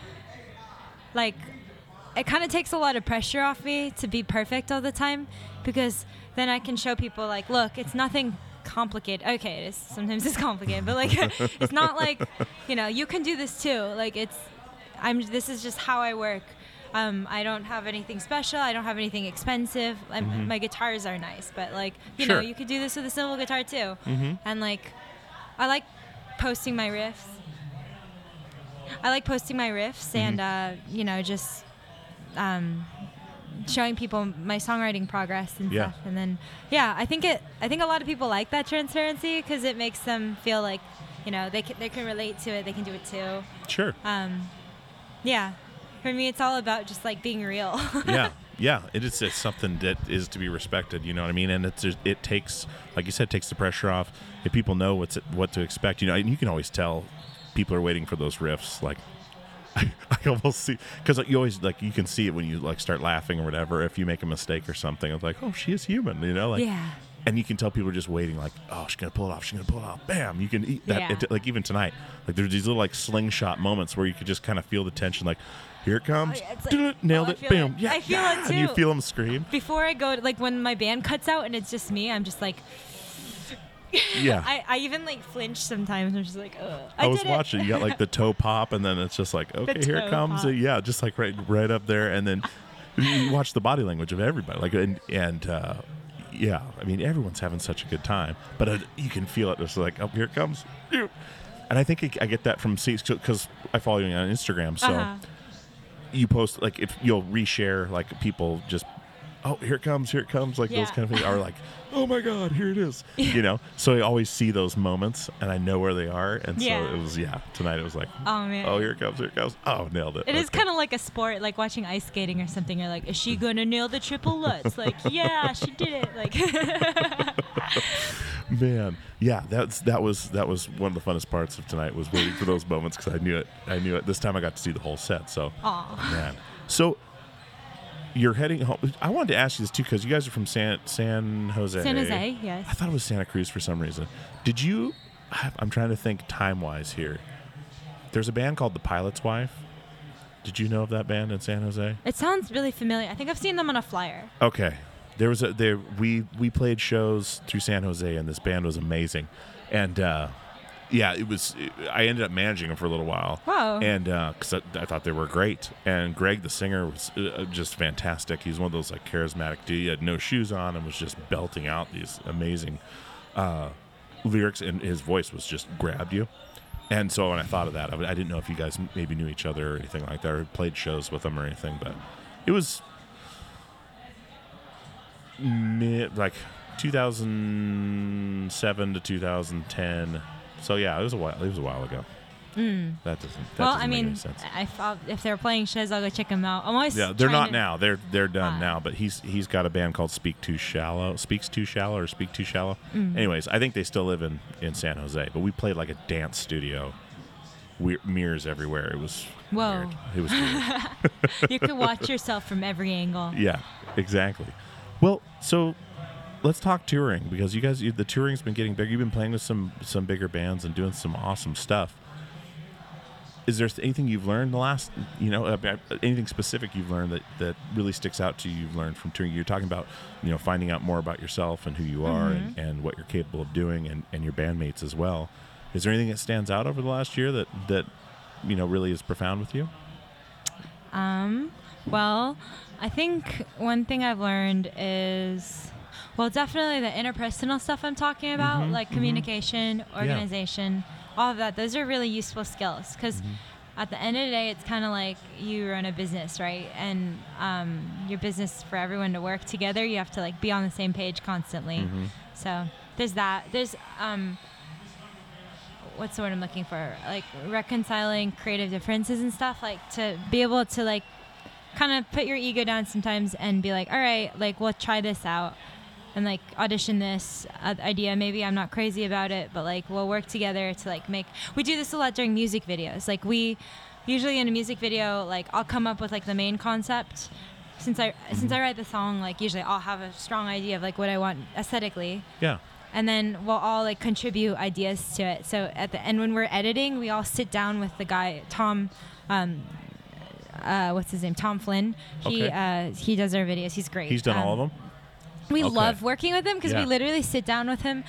like it kind of takes a lot of pressure off me to be perfect all the time because then I can show people like, look, it's nothing complicated. Okay, it is. Sometimes it's complicated, but like it's not like, you know, you can do this too. Like it's I'm this is just how I work. Um, I don't have anything special. I don't have anything expensive. I'm, My guitars are nice, but like you know, you could do this with a simple guitar too. And like, I like posting my riffs. I like posting my riffs and uh, you know just um, showing people my songwriting progress and Yeah. stuff. And then yeah, I think it. I think a lot of people like that transparency because it makes them feel like you know they can, they can relate to it. They can do it too. sure Um, yeah, for me, it's all about just like being real. yeah yeah it is it's something that is to be respected you know what i mean and it's just- it takes like you said takes the pressure off if people know what's what to expect you know and you can always tell people are waiting for those riffs like I, I almost see because you always like you can see it when you like start laughing or whatever if you make a mistake or something it's like oh she is human you know like Yeah. and you can tell people are just waiting like oh she's gonna pull it off she's gonna pull it off bam you can eat that Yeah. it- like even tonight like there's these little like slingshot moments where you could just kind of feel the tension like here it comes oh, yeah, like, nailed oh, it bam it. yeah I feel yeah, it and you too. feel them scream Before I go, to, like when my band cuts out and it's just me, I'm just like. Yeah I, I even like flinch sometimes. I'm just like, Ugh, I, I, was it. watching. You got like the toe pop, and then it's just like, okay, here it comes. pop. Yeah, just like right, right up there, and then you watch the body language of everybody. Like, and, and uh, yeah, I mean, everyone's having such a good time, but uh, you can feel it. It's like, oh, here it comes. And I think I- I get that from seats because I follow you on Instagram, so Uh-huh. you post like if you'll reshare like people just. Oh, here it comes! Here it comes! Like those kind of things are like, oh my god, here it is! You know, so I always see those moments, and I know where they are, and Yeah. so it was yeah. Tonight it was like, Oh man. oh here it comes, here it comes! Oh, nailed it! It is kind of like a sport, like watching ice skating or something. You're like, is she gonna nail the triple lutz? Like, yeah, she did it. Like, man, yeah. That's that was that was one of the funnest parts of tonight was waiting for those moments because I knew it. I knew it. This time I got to see the whole set, so Aw. man. So you're heading home. I wanted to ask you this too because you guys are from San San Jose. San Jose, yes. I thought it was Santa Cruz for some reason. Did you? I'm trying to think time wise here. There's a band called The Pilot's Wife. Did you know of that band in San Jose? It sounds really familiar. I think I've seen them on a flyer. Okay. There was a there we we played shows through San Jose and this band was amazing, and uh, yeah, it was. I ended up managing them for a little while. Wow. And because I, I thought they were great, and Greg the singer was uh, just fantastic. He's one of those like charismatic dude. He had no shoes on and was just belting out these amazing uh, lyrics, and his voice was just grabbed you. And so when I thought of that, I, I didn't know if you guys maybe knew each other or anything like that, or played shows with them or anything, but it was mid like 2007 to 2010. So yeah, it was a while. It was a while ago. That doesn't. That well, doesn't I make mean, any sense. I if they're playing Shiz, I'll go check them out. I'm always Yeah, they're not to- now. They're they're done Ah. now. But he's he's got a band called Speak Too Shallow. Speaks Too Shallow or Speak Too Shallow. Mm. Anyways, I think they still live in in San Jose. But we played like a dance studio. We, mirrors everywhere. It was Whoa. weird. It was weird. you could watch yourself from every angle. yeah, exactly. Well, so let's talk touring because you guys you, the touring's been getting bigger. You've been playing with some some bigger bands and doing some awesome stuff. Is there anything you've learned the last, you know, anything specific you've learned that, that really sticks out to you? You've learned from touring. You're talking about, you know, finding out more about yourself and who you are and, and what you're capable of doing, and, and your bandmates as well. Is there anything that stands out over the last year that that you know really is profound with you? Um, well, I think one thing I've learned is, well, definitely the interpersonal stuff I'm talking about, Mhm, like mhm. communication, organization, all of that. Those are really useful skills because Mm-hmm. at the end of the day, it's kind of like you run a business, right? And um, your business for everyone to work together, you have to like be on the same page constantly. Mm-hmm. So there's that. There's um, what's the word I'm looking for? Like reconciling creative differences and stuff. Like to be able to like kind of put your ego down sometimes and be like, all right, like we'll try this out and like audition this uh, idea. Maybe I'm not crazy about it, but like we'll work together to like make. We do this a lot during music videos. Like we usually in a music video, like I'll come up with like the main concept. Since I since I write the song, like usually I'll have a strong idea of like what I want aesthetically Yeah. and then we'll all like contribute ideas to it. So at the end when we're editing, we all sit down with the guy Tom. Um, uh, what's his name? Tom Flynn. He Okay. uh, he does our videos. He's great. He's done Um, all of them. We Okay. love working with him because Yeah. we literally sit down with him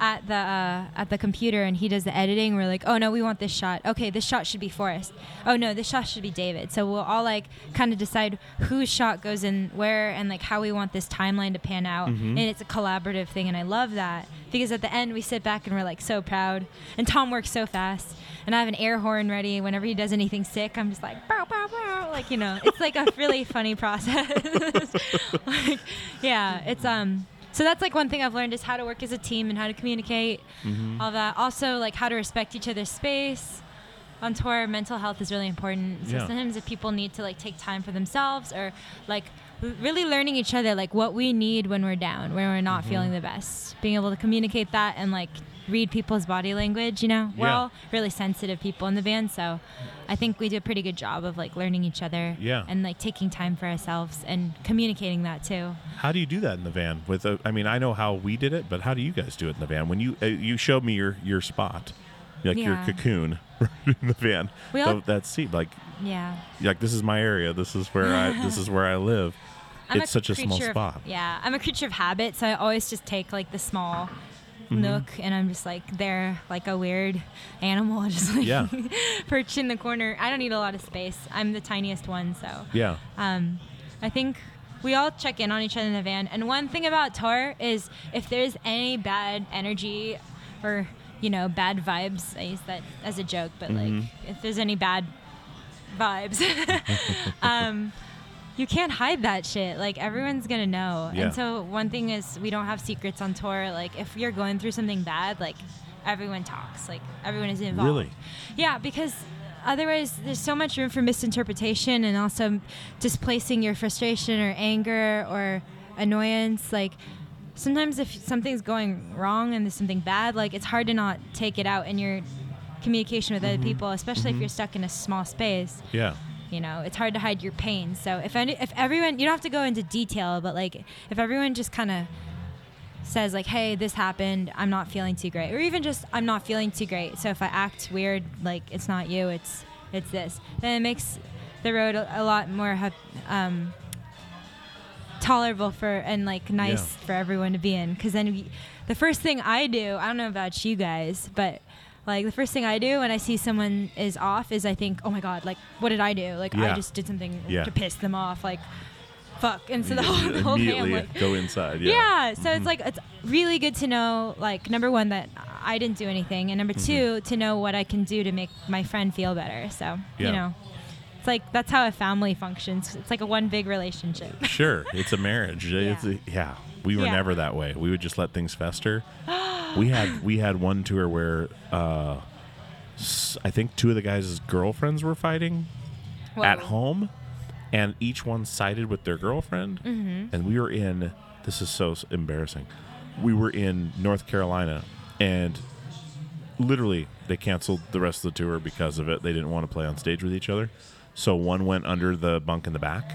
at the uh, at the computer and he does the editing. We're like, oh no, we want this shot. Okay, this shot should be Forrest. Oh no, this shot should be David. So we'll all like kind of decide whose shot goes in where and like how we want this timeline to pan out. Mm-hmm. And it's a collaborative thing, and I love that because at the end we sit back and we're like so proud. And Tom works so fast. And I have an air horn ready whenever he does anything sick. I'm just like, bow, bow, bow. like you know, it's like a really funny process. like, yeah, it's um. So that's like one thing I've learned is how to work as a team and how to communicate, Mm-hmm. all that. Also, like how to respect each other's space. On tour, mental health is really important. So Yeah. sometimes if people need to like take time for themselves or like really learning each other, like what we need when we're down, when we're not Mm-hmm. feeling the best, being able to communicate that and like read people's body language. You know, we're Yeah. all really sensitive people in the band, so I think we do a pretty good job of like learning each other. Yeah. And like taking time for ourselves and communicating that too. How do you do that in the van? With a, I mean, I know how we did it, but how do you guys do it in the van? When you uh, you showed me your your spot, like your cocoon in the van. We all- that seat, like Yeah. like this is my area. This is where I this is where I live. I'm it's such a small of- spot. yeah, I'm a creature of habit, so I always just take like the small Mm-hmm. nook, and I'm just like there, like a weird animal, just like Yeah. perched in the corner. I don't need a lot of space. I'm the tiniest one, so Yeah. um, I think we all check in on each other in the van. And one thing about tour is if there's any bad energy or you know bad vibes, I use that as a joke, but Mm-hmm. like if there's any bad vibes, um, you can't hide that shit. Like everyone's gonna know. Yeah. And so one thing is we don't have secrets on tour. Like if you're going through something bad, like everyone talks. Like everyone is involved. Really? Yeah, because otherwise there's so much room for misinterpretation and also displacing your frustration or anger or annoyance. Like sometimes if something's going wrong and there's something bad, like it's hard to not take it out in your communication with other mm-hmm. people, especially if mm-hmm. you're stuck in a small space. Yeah. You know, it's hard to hide your pain. So if any, if everyone, you don't have to go into detail, but like if everyone just kind of says like, "Hey, this happened. I'm not feeling too great," or even just, "I'm not feeling too great." So if I act weird, like it's not you, it's it's this. Then it makes the road a, a lot more um, tolerable for and like nice Yeah. for everyone to be in. Because then we, the first thing I do, I don't know about you guys, but like the first thing I do when I see someone is off is I think, oh my god, like what did I do? Like Yeah. I just did something Yeah. to piss them off. Like fuck. And so the whole, the whole Immediately like, go inside. Yeah. yeah. So it's mm-hmm. like it's really good to know, like number one that I didn't do anything, and number mm-hmm. two to know what I can do to make my friend feel better. So Yeah. you know, it's like that's how a family functions. It's like a one big relationship. Sure. It's a marriage. It's Yeah. a- yeah. We were never that way. We would just let things fester. we had we had one tour where uh, I think two of the guys' girlfriends were fighting at home, and each one sided with their girlfriend. Mm-hmm. And we were in. This is so embarrassing. We were in North Carolina, and literally they canceled the rest of the tour because of it. They didn't want to play on stage with each other. So one went under the bunk in the back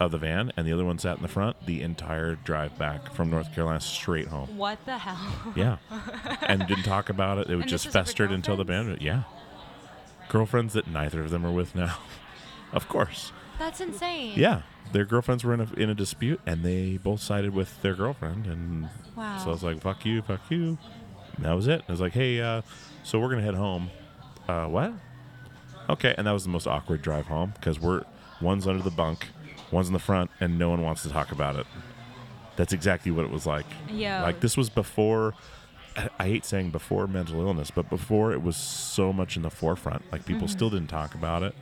of the van, and the other one sat in the front. The entire drive back from North Carolina straight home. What the hell? Yeah, and didn't talk about it. It And just this was over festered until the band. Yeah, girlfriends that neither of them are with now. of course. That's insane. Yeah, their girlfriends were in a in a dispute, and they both sided with their girlfriend. And Wow. so I was like, "Fuck you, fuck you." And that was it. I was like, "Hey, uh, so we're gonna head home." Uh, what? Okay, and that was the most awkward drive home because we're one's under the bunk, one's in the front, and no one wants to talk about it. That's exactly what it was like. Yeah. Like this was before. I- hate saying before mental illness, but before it was so much in the forefront. Like people mm-hmm. still didn't talk about it.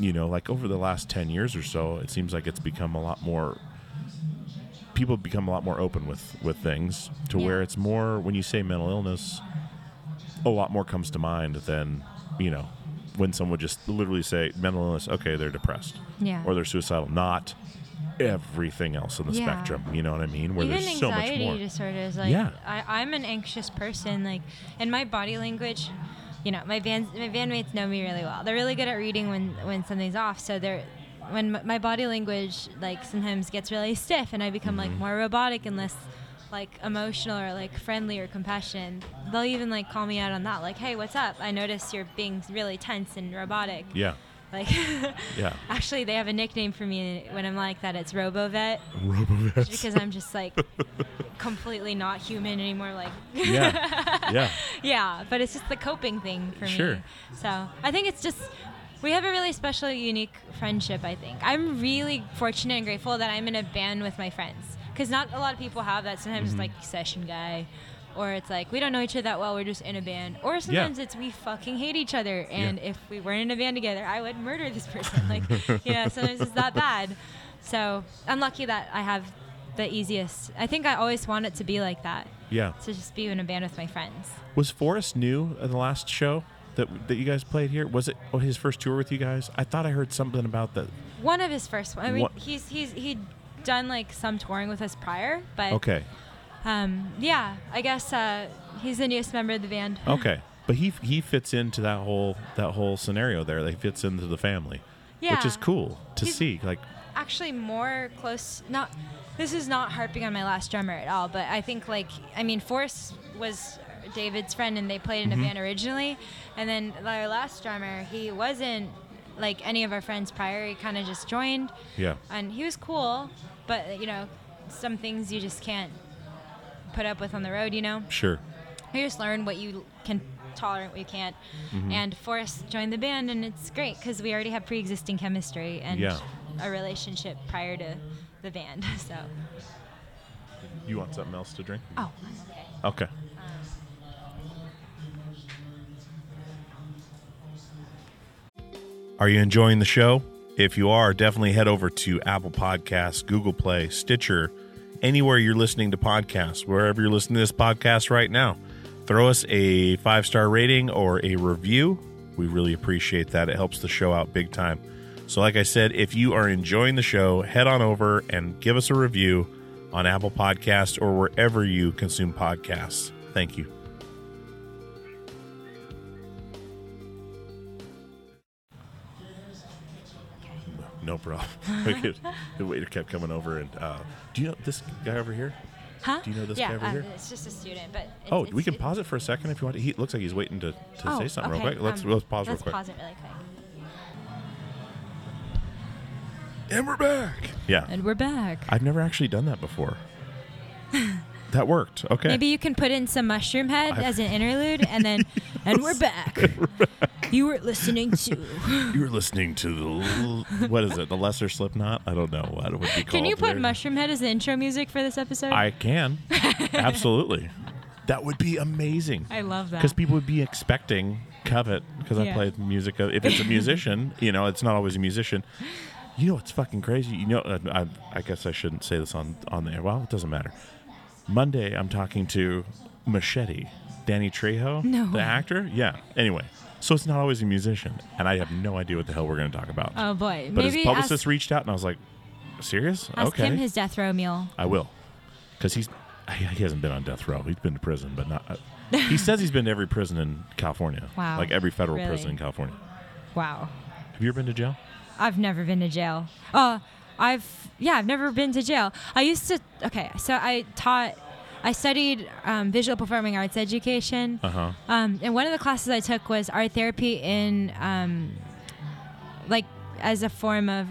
You know, like over the last ten years or so, it seems like it's become a lot more. People become a lot more open with with things to where it's more when you say mental illness, a lot more comes to mind than you know when someone would just literally say mental illness. Okay, they're depressed Yeah. or they're suicidal, not everything else in the Yeah. spectrum. You know what I mean? Where Even there's so much anxiety more. disorders, like Yeah. I, I'm an anxious person, like, and my body language, you know, my band my bandmates know me really well. They're really good at reading when when something's off. So they're when m- my body language like sometimes gets really stiff and I become Mm-hmm. like more robotic and less like emotional or like friendly or compassion. They'll even like call me out on that, like, "Hey, what's up? I notice you're being really tense and robotic." yeah, Like, yeah. actually, they have a nickname for me when I'm like that. It's RoboVet Robovet. because I'm just like completely not human anymore. Like, yeah, yeah. yeah, but it's just the coping thing for Sure. me. So I think it's just we have a really special, unique friendship. I think I'm really fortunate and grateful that I'm in a band with my friends because not a lot of people have that. Sometimes Mm-hmm. it's like session guy. Or it's like we don't know each other that well. We're just in a band. Or sometimes it's we fucking hate each other. And if we weren't in a band together, I would murder this person. Like, yeah, sometimes it's that bad. So I'm lucky that I have the easiest. I think I always want it to be like that. Yeah. To just be in a band with my friends. Was Forrest new at the last show that that you guys played here? Was it oh, his first tour with you guys? I thought I heard something about that. One of his first one. I mean, he's he's he'd done like some touring with us prior, but Okay, um, yeah, I guess uh, he's the newest member of the band. okay, but he he fits into that whole that whole scenario there. Like fits into the family, which is cool to He's- see. Like Actually, more close. Not this is not harping on my last drummer at all, but I think like I mean, Forrest was David's friend, and they played in a band originally, and then our last drummer, he wasn't like any of our friends prior. He kind of just joined. yeah, and he was cool but you know some things you just can't put up with on the road you know sure. you just learn what you can tolerate what you can't Mm-hmm. and forrest joined the band and it's great because we already have pre-existing chemistry and Yeah. a relationship prior to the band so You want something else to drink? oh Okay. Are you enjoying the show? If you are, definitely head over to Apple Podcasts, Google Play, Stitcher, anywhere you're listening to podcasts, wherever you're listening to this podcast right now. Throw us a five star rating or a review. We really appreciate that. It helps the show out big time. So, like I said, if you are enjoying the show, head on over and give us a review on Apple Podcasts or wherever you consume podcasts. Thank you. No problem. the waiter kept coming over and uh, do you know this guy over here? huh Do you know this yeah guy over um, here? it's just a student but it's, Oh, it's, we can pause it for a second if you want. To. He looks like he's waiting to, to oh, say something okay. real quick. Let's um, let's pause real quick. let's pause it really quick And we're back. Yeah, and we're back I've never actually done that before. that worked. Okay. Maybe you can put in some Mushroomhead I've- as an interlude, and then, and we're back. You were listening to. you were listening to the what is it? The lesser Slipknot? I don't know what it would be called. Can you put there. Mushroomhead as the intro music for this episode? I can. Absolutely. That would be amazing. I love that. Because people would be expecting Covet because I play music. If it's a musician, you know, it's not always a musician. You know, it's fucking crazy. You know, I, I guess I shouldn't say this on on the air. Well, it doesn't matter. Monday, I'm talking to Machete, Danny Trejo, No the actor. Yeah. Anyway, so it's not always a musician, and I have no idea what the hell we're going to talk about. Oh boy, but maybe his publicist ask, reached out, and I was like, "Serious? Okay." Ask okay, him his death row meal. I will," because he's he he hasn't been on death row. He's been to prison, but not. Uh, he says he's been to every prison in California. Wow. Like every federal Really? prison in California. Wow, Have you ever been to jail? I've never been to jail. Uh, I've yeah, I've never been to jail. I used to. Okay, so I taught. I studied um, visual performing arts education. Uh huh. Um, and one of the classes I took was art therapy in, um, like, as a form of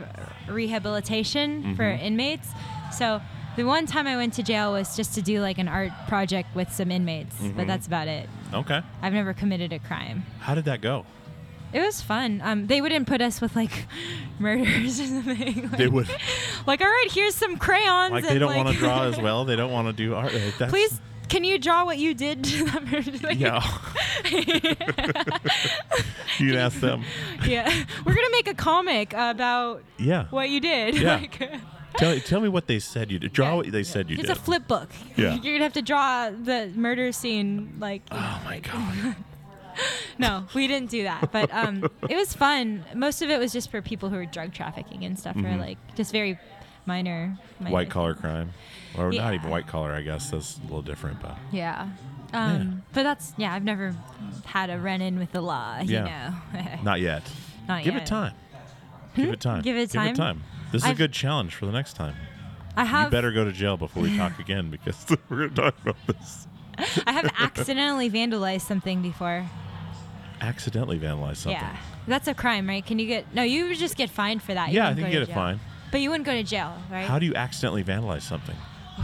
rehabilitation for inmates. So the one time I went to jail was just to do like an art project with some inmates, but that's about it. Okay. I've never committed a crime. How did that go? It was fun. Um, they wouldn't put us with like murders or something. Like, They would like, all right, here's some crayons. like they don't like, want to draw as well. They don't want to do art. Like, Please, can you draw what you did to that murder? Like, Yeah. You'd ask them. yeah. We're gonna make a comic about Yeah. what you did. Yeah. Like, Tell, tell me what they said you did. Draw what they said you it's did. It's a flip book. Yeah. You're gonna have to draw the murder scene. Like, Oh my god. No, we didn't do that, but um, it was fun. Most of it was just for people who were drug trafficking and stuff, or like just very minor. minor Mm-hmm. White collar crime, or not even white collar. I guess that's a little different, but Yeah. Um, But that's yeah. I've never had a run-in with the law. You Yeah. know. not yet. Not Give yet. it time. Give it time. Hmm? Give it time. Give it time. This is a I've- good challenge for the next time. I have. you better go to jail before we talk again because we're going to talk about this. I have accidentally vandalized something before. Accidentally vandalize something. Yeah. That's a crime, right? Can you get? No, you would just get fined for that. You Yeah, I think you get a jail. fine. But you wouldn't go to jail, right? How do you accidentally vandalize something?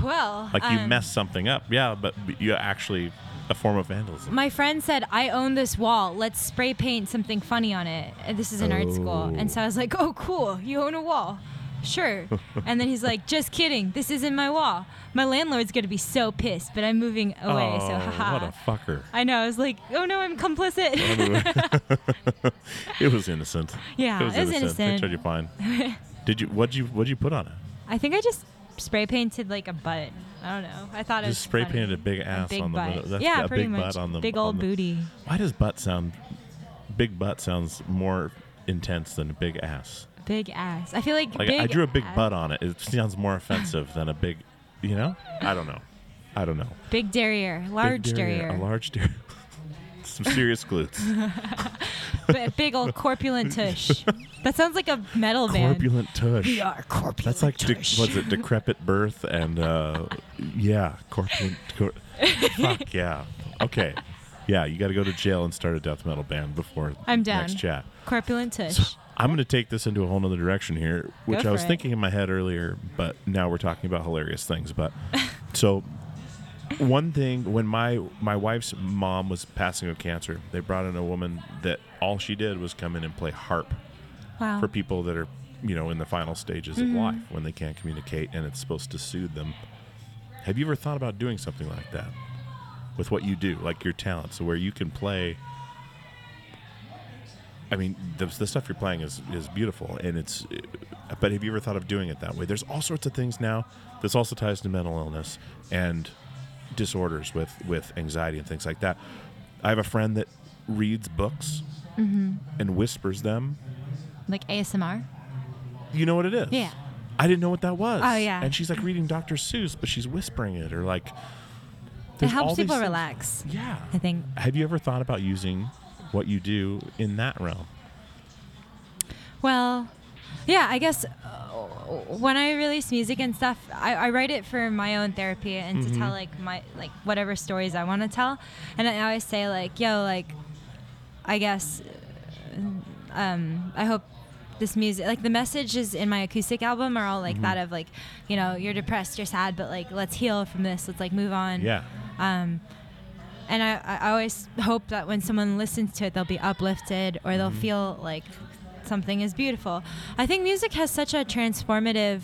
well, Like you um, mess something up. Yeah, but you actually a form of vandalism. My friend said, I own this wall. Let's spray paint something funny on it. This is an art school. And so I was like, oh, cool. You own a wall. Sure. and then he's like, just kidding. This isn't my wall. My landlord's going to be so pissed, but I'm moving away. oh, so, haha. what a fucker. I know. I was like, oh no, I'm complicit. it was innocent. Yeah, it was it was innocent. They innocent. tried you fine. Did you? What'd you? What'd you put on it? I think I just spray painted like a butt. I don't know. I thought it was Just spray funny. painted a big ass big on the butt. window. That's yeah, a pretty big much. butt on the big old the- booty. Why does butt sound? Big butt sounds more intense than a big ass. Big ass. I feel like, Like big I drew a big ass- butt on it. It sounds more offensive than a big. You know? I don't know. I don't know. Big derriere, large Big derriere. A large derriere. Some serious glutes. B- big old corpulent tush. That sounds like a metal band. Corpulent tush. We are corpulent That's like de- tush. what's it? Decrepit birth and uh, yeah, corpulent. Cor- fuck yeah. Okay. Yeah, you got to go to jail and start a death metal band before I'm down. next chat. corpulent tush. I'm going to take this into a whole nother direction here, which I was it. thinking in my head earlier, but now we're talking about hilarious things. But so one thing when my my wife's mom was passing of cancer, they brought in a woman that all she did was come in and play harp Wow. for people that are you know in the final stages Mm-hmm. of life when they can't communicate and it's supposed to soothe them. Have you ever thought about doing something like that with what you do, like your talent, so where you can play? I mean, the, the stuff you're playing is is beautiful, and it's. But have you ever thought of doing it that way? There's all sorts of things now. This also ties to mental illness and disorders with with anxiety and things like that. I have a friend that reads books Mm-hmm. and whispers them. like ASMR. You know what it is? Yeah. I didn't know what that was. Oh, yeah. And she's like reading Dr. Seuss, but she's whispering it, or like. It helps people relax. Yeah. I think. Have you ever thought about using what you do in that realm? Well, yeah, I guess uh, when I release music and stuff, I, I write it for my own therapy and to tell like my like whatever stories I want to tell. And I always say like, yo, like, I guess, uh, um, I hope this music like the messages in my acoustic album are all like that of like, you know, you're depressed, you're sad, but like let's heal from this. Let's like move on. Yeah. Um, and I, I always hope that when someone listens to it, they'll be uplifted or they'll feel like something is beautiful. I think music has such a transformative,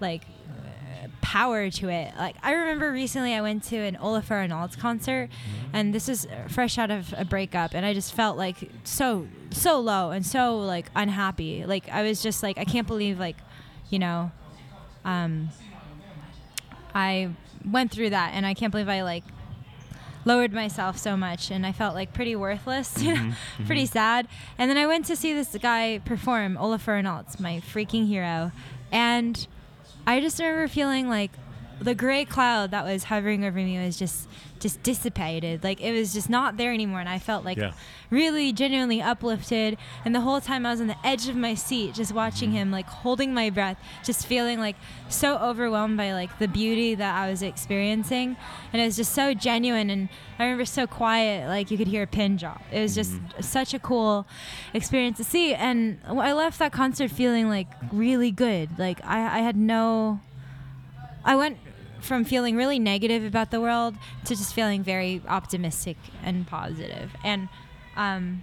like, uh, power to it. Like I remember recently I went to an Olafur Arnalds concert, and this is fresh out of a breakup, and I just felt like so so low and so like unhappy. Like I was just like I can't believe like, you know, um, I went through that, and I can't believe I like lowered myself so much, and I felt like pretty worthless, you know, mm-hmm, mm-hmm. pretty sad. And then I went to see this guy perform, Olafur Arnalds, my freaking hero, and I just remember feeling like the gray cloud that was hovering over me was just just dissipated like it was just not there anymore and i felt like Yeah. really genuinely uplifted and the whole time i was on the edge of my seat just watching Mm-hmm. him like holding my breath just feeling like so overwhelmed by like the beauty that i was experiencing and it was just so genuine and i remember so quiet like you could hear a pin drop it was just Mm-hmm. such a cool experience to see and i left that concert feeling like really good like i, I had no I went from feeling really negative about the world to just feeling very optimistic and positive. And um,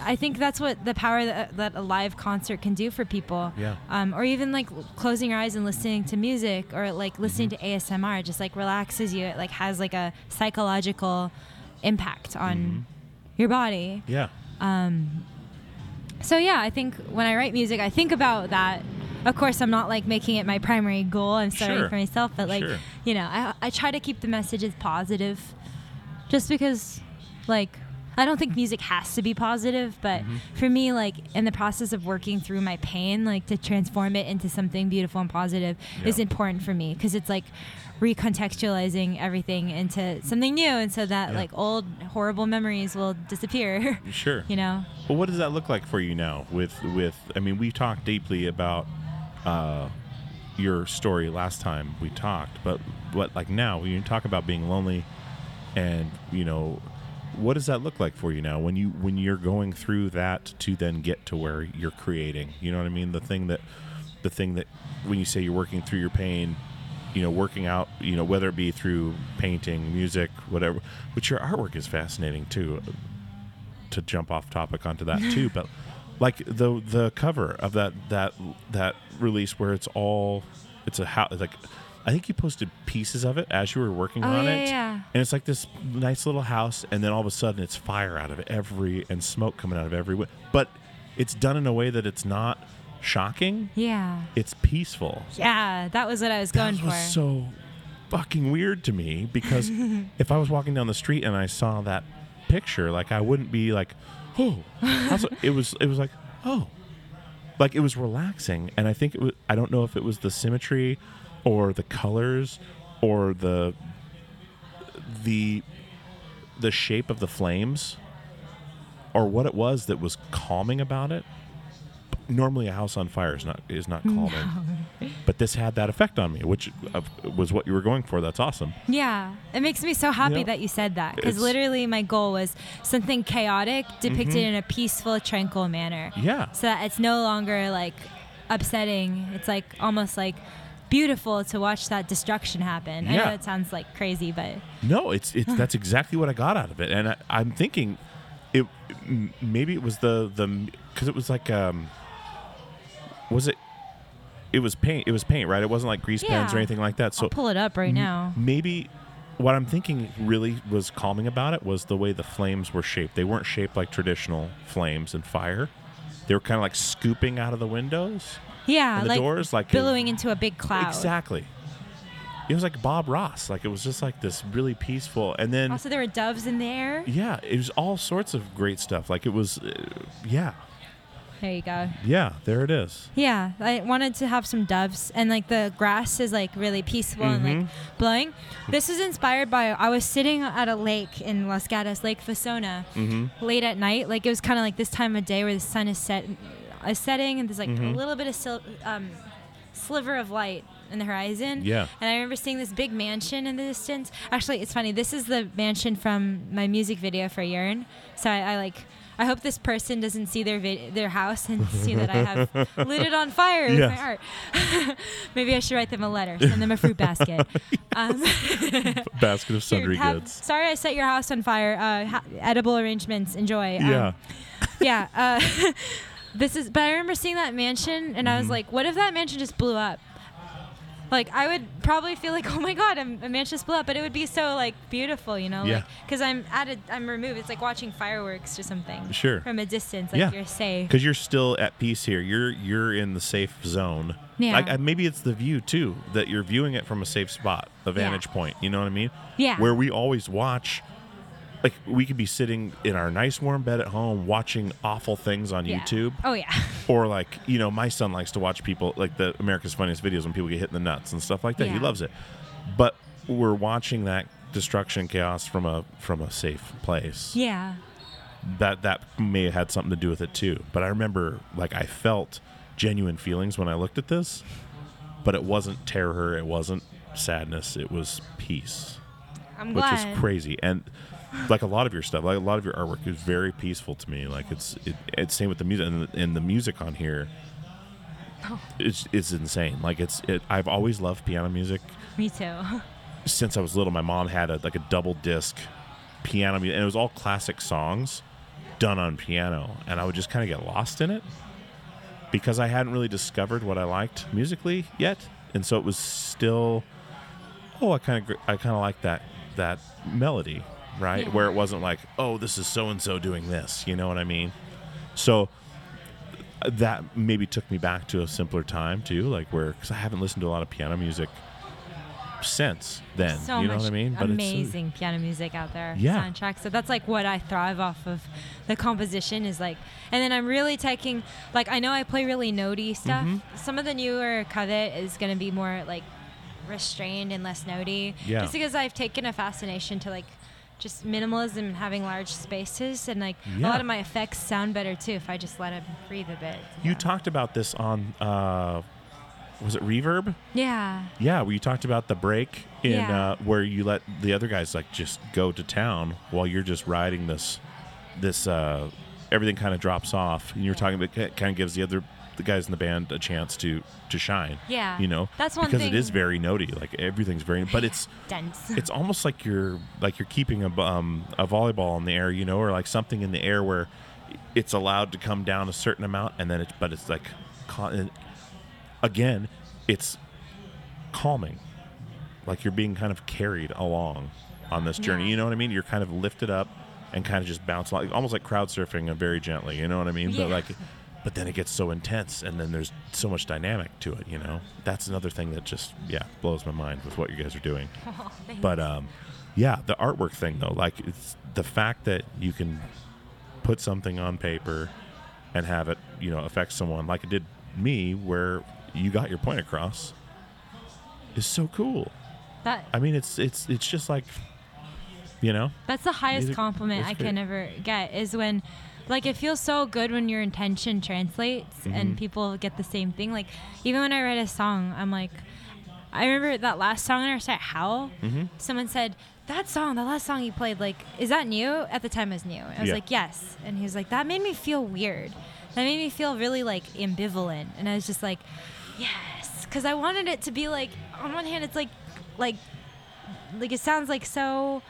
I- think that's what the power that, that a live concert can do for people. Yeah. Um, or even like closing your eyes and listening to music or like listening to ASMR just like relaxes you. It like has like a psychological impact on your body. Yeah. So yeah, I think when I write music, I think about that. Of course, I'm not like making it my primary goal. I'm starting Sure. for myself, but like Sure. you know, I I try to keep the messages positive, just because, like. I don't think music has to be positive, but Mm-hmm. for me, like in the process of working through my pain, like to transform it into something beautiful and positive is important for me because it's like recontextualizing everything into something new, and so that Yeah. like old horrible memories will disappear. Sure. you know? Well, what does that look like for you now? With with, I mean, we talked deeply about uh, your story last time we talked, but what like now when you talk about being lonely, and you know, what does that look like for you now when you when you're going through that to then get to where you're creating? You know what I mean? The thing that the thing that when you say you're working through your pain you know working out you know whether it be through painting music whatever which your artwork is fascinating too to jump off topic onto that too but like the the cover of that that that release where it's all it's a house like i think you posted pieces of it as you were working Oh, on yeah, it yeah. and it's like this nice little house and then all of a sudden it's fire out of every and smoke coming out of every but it's done in a way that it's not shocking Yeah. it's peaceful Yeah, that was what I was going that for. was so fucking weird to me because if I was walking down the street and I saw that picture, like I wouldn't be like, oh, it? it was. It was like, oh, like it was relaxing, and I think it was. I don't know if it was the symmetry, or the colors, or the the the shape of the flames, or what it was that was calming about it. Normally, a house on fire is not is not calming, but this had that effect on me, which was what you were going for. That's awesome. yeah, it makes me so happy Yeah. that you said that because literally my goal was something chaotic depicted in a peaceful, tranquil manner. Mm-hmm. Yeah. So that it's no longer like upsetting. It's like almost like beautiful to watch that destruction happen. Yeah. I know it sounds like crazy, but No, it's it's that's exactly what I got out of it, and I, I'm thinking, it maybe it was the the because it was like um, was it? It was paint. It was paint, right? It wasn't like grease pens or anything like that. So I'll pull it up right now. Maybe what I'm thinking really was calming about it was the way the flames were shaped. They weren't shaped like traditional flames and fire. They were kind of like scooping out of the windows. Yeah, and the like doors, like billowing into a big cloud. Exactly. It was like Bob Ross. Like it was just like this really peaceful, and then Also, there were doves in the air. yeah, it was all sorts of great stuff. Like it was, uh, yeah, There you go. yeah. There it is. Yeah, I wanted to have some doves, and like the grass is like really peaceful and Mm-hmm. like blowing. This is inspired by I was sitting at a lake in Los Gatos, Lake Vasona, Mm-hmm. late at night. Like it was kind of like this time of day where the sun is set, is setting, and there's like Mm-hmm. a little bit of sil- um, sliver of light in the horizon. Yeah. And I remember seeing this big mansion in the distance. Actually, it's funny. This is the mansion from my music video for Yearn. So I, I like. I hope this person doesn't see their their house and see that I have lit it on fire with Yes. my art. Maybe I should write them a letter, send them a fruit basket. Um, Basket of sundry have- goods. Sorry, I set your house on fire. Uh, ha- edible arrangements. Enjoy. Um, Yeah. yeah. Uh, this is. But I remember seeing that mansion, and Mm-hmm. I was like, "What if that mansion just blew up?" Like I would probably feel like, oh my god, I'm, a just blew up, but it would be so like beautiful, you know, Yeah. like because I'm at a, I'm removed. It's like watching fireworks or something. Sure. From a distance, like yeah, you're safe. because you're still at peace here. You're you're in the safe zone. Yeah. Like maybe it's the view too that you're viewing it from a safe spot, a vantage point. You know what I mean? Yeah. Where we always watch. Like we could be sitting in our nice warm bed at home watching awful things on Yeah. YouTube. Oh yeah. or like you know my son likes to watch people like the america's funniest videos when people get hit in the nuts and stuff like that he loves it but we're watching that destruction chaos from a from a safe place yeah. that that may have had something to do with it too but i remember like i felt genuine feelings when i looked at this but it wasn't terror it wasn't sadness it was peace I'm which glad. is crazy and like a lot of your stuff like a lot of your artwork is very peaceful to me. Like it's it, it's same with the music and the, and the music on here it's it's insane. Like it's it, i've always loved piano music. Me too. since i was little my mom had a like a double disc piano music and it was all classic songs done on piano and i would just kind of get lost in it because i hadn't really discovered what i liked musically yet and so it was still oh i kind of i kind of like that that melody right Yeah. where it wasn't like oh this is so and so doing this you know what i mean so that maybe took me back to a simpler time too like where because i haven't listened to a lot of piano music since then so you know what i mean it's, uh, amazing piano music out there. Yeah. Soundtrack. So that's like what I thrive off of. The composition is like, and then I'm really taking like I know I play really notey stuff. Mm-hmm. Some of the newer covet is gonna be more like restrained and less notey. Yeah. Just because I've taken a fascination to like just minimalism and having large spaces and like a lot of my effects sound better too if I just let them breathe a bit. you Yeah. talked about this on uh was it reverb Yeah. yeah where you talked about the break in Yeah. uh where you let the other guys like just go to town while you're just riding this this uh everything kind of drops off and you're talking about it kind of gives the other the guys in the band a chance to to shine Yeah. you know That's one because thing- it is very notey like everything's very but it's Dense. it's almost like you're like you're keeping a um, a volleyball in the air, you know, or like something in the air where it's allowed to come down a certain amount, and then it's but it's like again, it's calming, like you're being kind of carried along on this journey. Yeah. You know what I mean? You're kind of lifted up and kind of just bounce along, almost like crowd surfing, and very gently. You know what I mean? But like. But then it gets so intense, and then there's so much dynamic to it. You know, that's another thing that just yeah blows my mind with what you guys are doing. Oh. But um, yeah, the artwork thing though, like it's the fact that you can put something on paper and have it, you know, affect someone like it did me, where you got your point across, is so cool. that I mean, it's it's it's just like, you know, That's the highest compliment I can ever get is when like it feels so good when your intention translates Mm-hmm. and people get the same thing. Like even when I write a song, I'm like I remember that last song on our set, Howl, Mm-hmm. someone said, That song, the last song you played, like, is that new? At the time it was new. I was Yeah. like, Yes. And he was like, That made me feel weird. That made me feel really like ambivalent. And I was just like, Yes. Cause I wanted it to be like on one hand it's like like like it sounds like so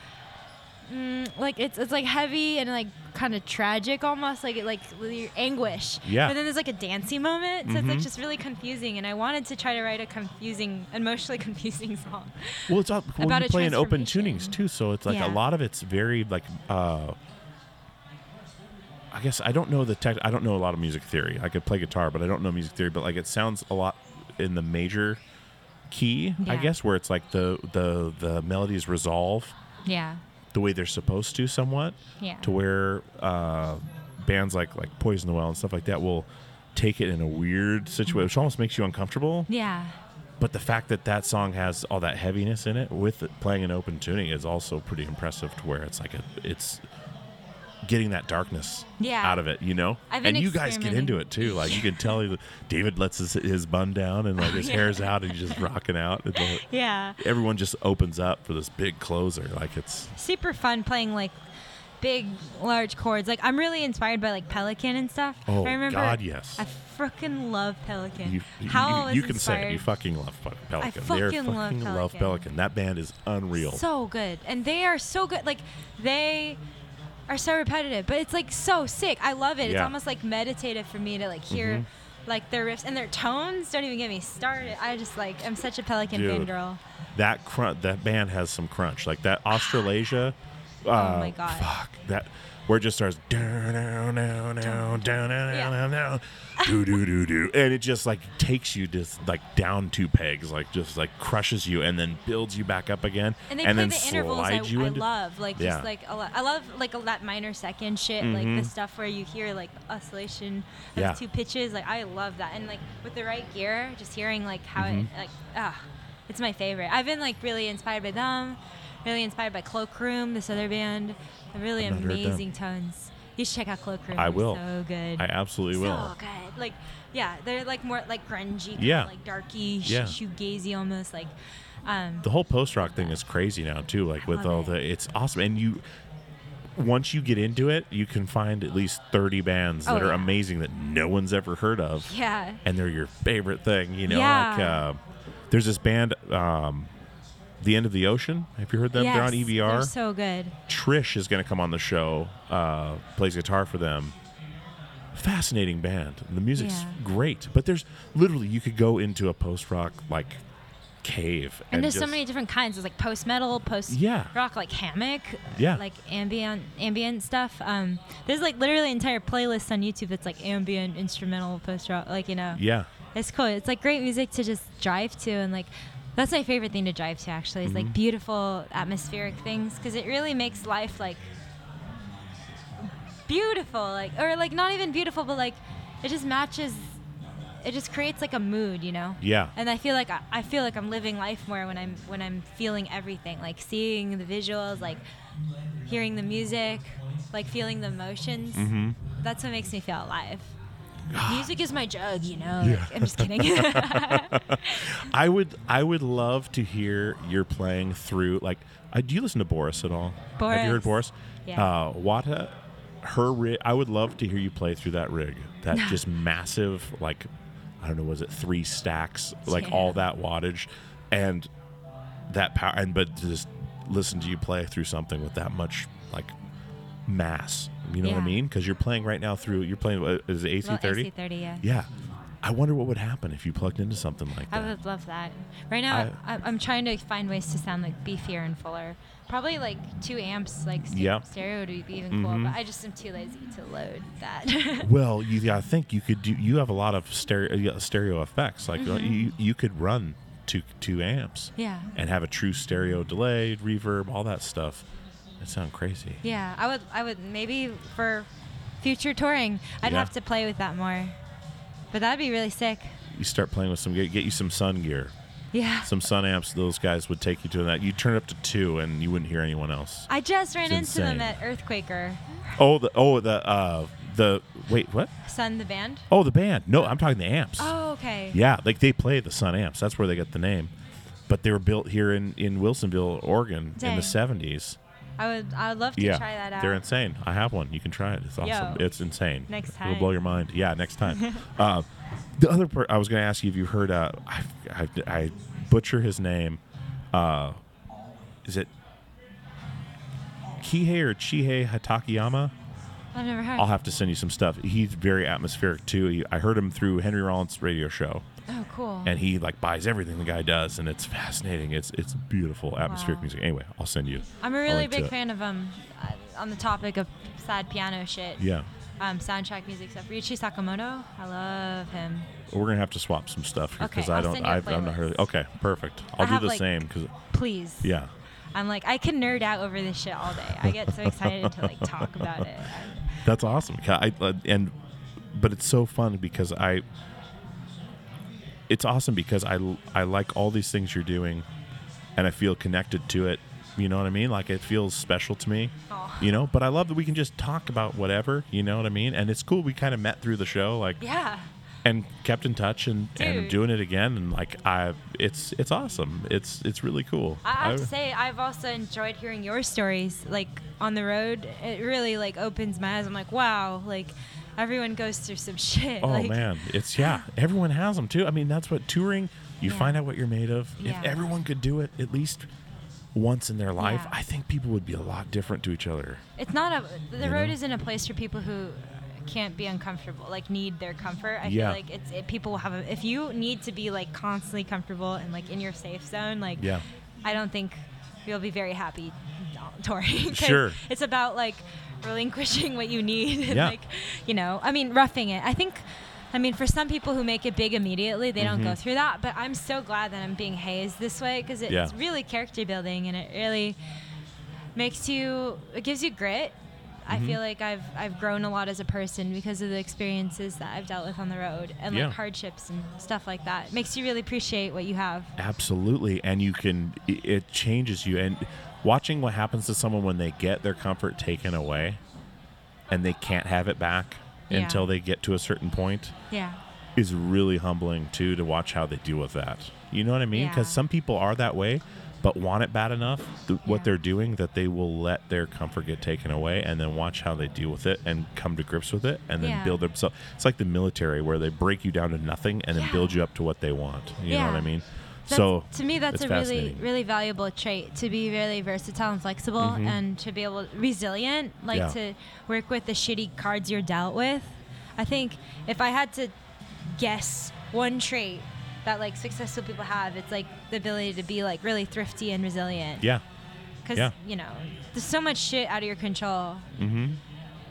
mm, like it's it's like heavy and like kind of tragic almost like it like your anguish Yeah. but then there's like a dancey moment so it's like Mhm. just really confusing and i wanted to try to write a confusing emotionally confusing song well, it's all, well, About you play in open tunings too, so it's like Yeah. a lot of it's very like. uh I guess I don't know the tech. I don't know a lot of music theory. I could play guitar, but I don't know music theory. But like, it sounds a lot in the major key, I guess, where it's like the the the melodies resolve yeah the way they're supposed to, somewhat, yeah to where uh, bands like like Poison the Well and stuff like that will take it in a weird situation, which almost makes you uncomfortable. yeah But the fact that that song has all that heaviness in it with it playing an open tuning is also pretty impressive. To where it's like a, it's getting that darkness Yeah. out of it, you know. And you guys get into it too. Like you can tell that David lets his, his bun down and like oh, his yeah. hair's out and he's just rocking out. The- yeah everyone just opens up for this big closer. Like it's super fun playing like big large chords like i'm really inspired by like pelican and stuff Oh, i remember God, yes. i freaking love pelican you, you, how you, you can say it. You fucking love Pelican. They're fucking love fucking love Pelican. Pelican. That band is unreal. so good and they are so good like they are so repetitive but it's like so sick i love it it's almost like meditative for me to like hear Like their riffs and their tones. Don't even get me started. I just like I'm such a Pelican Dude. fangirl. that crunch that band has some crunch like that australasia uh, Oh my God. fuck that where it just starts down, down, down, down, down, down, down, do do do do, and it just like takes you just like down two pegs, like just like crushes you, and then builds you back up again, and, then the intervals I, you I love, like just like a lot, I love like a, that minor second shit, like the mm-hmm. stuff where you hear like oscillation of two pitches, like I love that, and like with the right gear, just hearing like how it mm-hmm. like ah, it's my favorite. I've been like really inspired by them. Really inspired by Cloakroom, this other band. Really I've not heard them. amazing tones. You should check out Cloakroom. I They're will. So good. i absolutely will So good. Like, yeah, they're like more like grungy, Yeah. like darky, Yeah. shoegazy almost. Like, um, the whole post rock thing is crazy now too like I with all it. the it's awesome and you once you get into it you can find at least 30 bands Oh, that are yeah. amazing that no one's ever heard of yeah. and they're your favorite thing. You know, Yeah. like uh, there's this band, um, The End of the Ocean. Have you heard them? They're on Yes, EVR. They're so good. Trish is going to come on the show, uh, plays guitar for them. Fascinating band. The music's Yeah. great, but there's literally you could go into a post rock like cave And, there's so many different kinds. There's like post metal, post Yeah. rock, like hammock, Yeah. like ambient ambient stuff. Um, there's like literally entire playlists on YouTube that's like ambient instrumental post rock. Like you know, Yeah, it's cool. It's like great music to just drive to, and like that's my favorite thing to drive to. Actually, is Mm-hmm. like beautiful atmospheric things because it really makes life like beautiful, like or like not even beautiful, but like it just matches. It just creates like a mood, you know. yeah, And I feel like I, I feel like I'm living life more when I'm when I'm feeling everything, like seeing the visuals, like hearing the music, like feeling the emotions. hmm That's what makes me feel alive. Music is my jug, you know. Yeah. Like, I'm just kidding. I would I would love to hear your playing through like uh, do you listen to Boris at all? Have you heard Boris? Boris. Yeah. Uh, Wata, her rig. I would love to hear you play through that rig. That just massive like I don't know was it three stacks like Yeah. all that wattage and that power and but just listen to you play through something with that much like mass. You know what I mean? Because you're playing right now through you're playing what, is it AC thirty? AC30, yeah. Yeah. I wonder what would happen if you plugged into something like that. I would love that. Right now, I, I'm trying to find ways to sound like beefier and fuller. Probably like two amps, like st- Yeah. stereo would be even cool. Mhm. But I just am too lazy to load that. Well, you yeah, I think you could do. You have a lot of stereo stereo effects. Like uh, you, you could run two two amps Mm-hmm. yeah. and have a true stereo delay, reverb, all that stuff. That sound crazy. Yeah, I would. I would maybe for future touring, I'd Yeah. have to play with that more. But that'd be really sick. You start playing with some. Get you some Sunn gear, Yeah. some Sunn amps. Those guys would take you to that. You turn it up to two, and you wouldn't hear anyone else. I just ran It's into them insane. at Earthquaker. Oh the oh the uh the wait what? Sunn the band. Oh the band. No, I'm talking the amps. Oh, okay. Yeah, like they play the Sunn amps. That's where they got the name. But they were built here in, in Wilsonville, Oregon, in the seventies. I would. I would love to Yeah, try that out. they're insane. I have one. You can try it. It's awesome. Yo. It's insane. Next time, it'll blow your mind. Yeah, next time. uh, the other part I was going to ask you if you heard. Uh, I, I, I butcher his name. Uh, is it Kihei or Chihei Hatakeyama? I've never heard. I'll have to send you some stuff. He's very atmospheric too. He, I heard him through Henry Rollins' radio show oh, cool. and he like buys everything the guy does, and it's fascinating. It's it's beautiful atmospheric Wow. music. Anyway, I'll send you. I'm a really big fan of um, uh, on the topic of sad piano shit. Yeah, Um, soundtrack music stuff. Ryuichi Sakamoto. I love him. we're gonna have to swap some stuff here Okay, because I don't. send you a I've, I'm not heard. Okay, perfect. I'll I do have, the like- same because Please. yeah, I'm like I can nerd out over this shit all day. I get so excited to like talk about it. that's awesome. I, uh, and but it's so fun because I. It's awesome because I I like all these things you're doing, and I feel connected to it. You know what I mean? Like it feels special to me. You know, but I love that we can just talk about whatever. You know what I mean? And it's cool. We kind of met through the show, like Yeah. and kept in touch and, and doing it again and like I it's it's awesome. It's it's really cool. I have I- to say, I've also enjoyed hearing your stories, like on the road. It really like opens my eyes. I'm like, wow, like everyone goes through some shit. oh like, man, it's yeah. Everyone has them too. I mean, that's what touring. You Yeah. find out what you're made of. Yeah. If everyone could do it at least once in their life, Yeah. I think people would be a lot different to each other. It's not a. The You road know? isn't a place for people who can't be uncomfortable, like need their comfort. I Yeah. feel like it's it, people will have a, if you need to be like constantly comfortable and like in your safe zone, like Yeah. I don't think you'll be very happy uh, touring. 'cause Sure. It's about like relinquishing what you need and Yeah. like you know, I mean roughing it. I think I mean for some people who make it big immediately, they don't go through that, but I'm so glad that I'm being hazed this way because it's Mm-hmm. Yeah. really character building and it really makes you it gives you grit. I Mm-hmm. feel like I've I've grown a lot as a person because of the experiences that I've dealt with on the road and Yeah. like hardships and stuff like that. It makes you really appreciate what you have. Absolutely, and you can it changes you. And watching what happens to someone when they get their comfort taken away, and they can't have it back Yeah. until they get to a certain point, Yeah. is really humbling too to watch how they deal with that. You know what I mean? Because Yeah. some people are that way, but want it bad enough th- what they're doing that they will let their comfort get taken away and then watch how they deal with it and come to grips with it and then Yeah. build themselves. It's like the military where they break you down to nothing and then Yeah. build you up to what they want. You know what I mean? That's, so to me, that's a really, really valuable trait to be really versatile and flexible, and to be able resilient, like Mm-hmm. Yeah. to work with the shitty cards you're dealt with. I think if I had to guess one trait that like successful people have, it's like the ability to be like really thrifty and resilient. yeah. Because yeah. you know, there's so much shit out of your control, hmm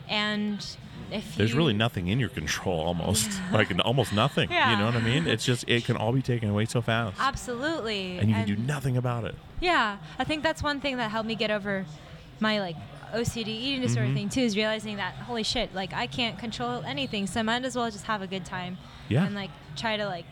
and if There's you, really nothing in your control almost. like almost nothing. yeah. You know what I mean? It's just it can all be taken away so fast. absolutely, and you can do nothing about it. Yeah, I think that's one thing that helped me get over my like OCD eating disorder Mm-hmm. thing too is realizing that holy shit, like I can't control anything, so I might as well just have a good time. Yeah. And like try to like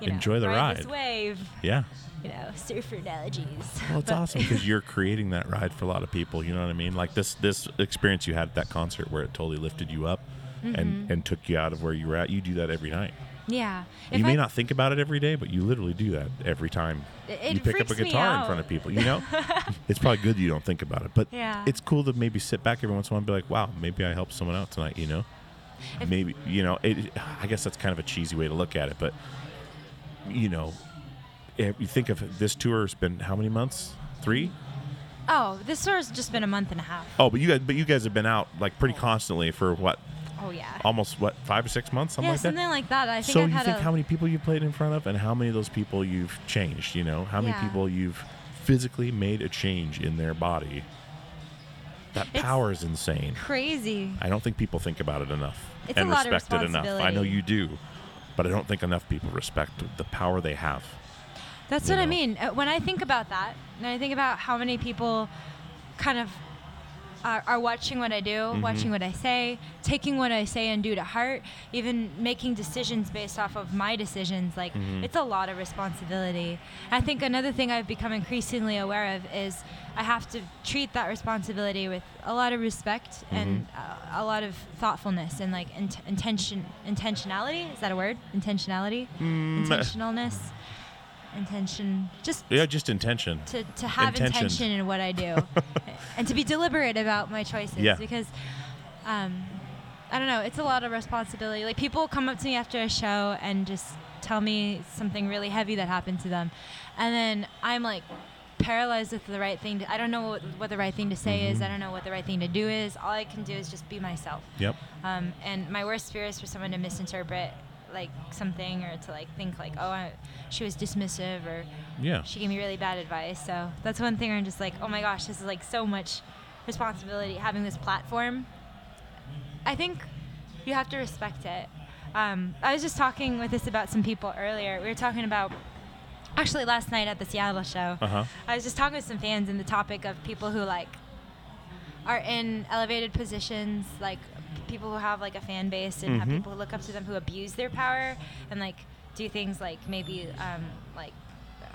you know, Enjoy the ride. This ride. wave, Yeah. You know, surfer analogies. Well, it's awesome because you're creating that ride for a lot of people. You know what I mean? Like this this experience you had at that concert where it totally lifted you up Mm-hmm. and and took you out of where you were at. You do that every night. Yeah. you may I- not think about it every day, but you literally do that every time you pick up a guitar in front of people. You know, it's probably good you don't think about it, but Yeah. it's cool to maybe sit back every once in a while and be like, "Wow, maybe I helped someone out tonight." You know, maybe you know. It, I guess that's kind of a cheesy way to look at it, but you know, if Eh, you think of this tour has been how many months? Three. Oh, this tour's just been a month and a half. Oh, but you guys, but you guys have been out like pretty constantly for what, Oh yeah. almost what five or six months, something yeah, like that. something like that. I think so I've you think a, how many people you played in front of, and how many of those people you've changed? You know, how many Yeah. people you've physically made a change in their body. That It's power is insane. crazy. I don't think people think about it enough It's and respect it enough. I know you do, but I don't think enough people respect the power they have. That's what I mean. Uh, When I think about that, and I think about how many people kind of are, are watching what I do, Mm-hmm. watching what I say, taking what I say and do to heart, even making decisions based off of my decisions. Like, Mm-hmm. it's a lot of responsibility. I think another thing I've become increasingly aware of is I have to treat that responsibility with a lot of respect and Mm-hmm. uh, a lot of thoughtfulness and like int- intention, intentionality. Is that a word? Intentionality, Mm, intentionalness, intention. Just Yeah, just intention. to, to have Intention. intention in what I do and to be deliberate about my choices Yeah. because um, I don't know it's a lot of responsibility like people come up to me after a show and just tell me something really heavy that happened to them and then I'm like paralyzed with the right thing to, I don't know what, what the right thing to say is I don't know what the right thing to do is all I can do is just be myself Yep. um, and my worst fear is for someone to misinterpret like something or to like think like oh I, she was dismissive or Yeah. she gave me really bad advice. So that's one thing I'm just like, oh my gosh, this is like so much responsibility having this platform. I think you have to respect it. Um, I was just talking with this about some people earlier. We were talking about actually last night at the Seattle show. Uh huh. I was just talking with some fans and the topic of people who like are in elevated positions, like people who have like a fan base and have Mhm. people who look up to them who abuse their power and like do things like maybe um, like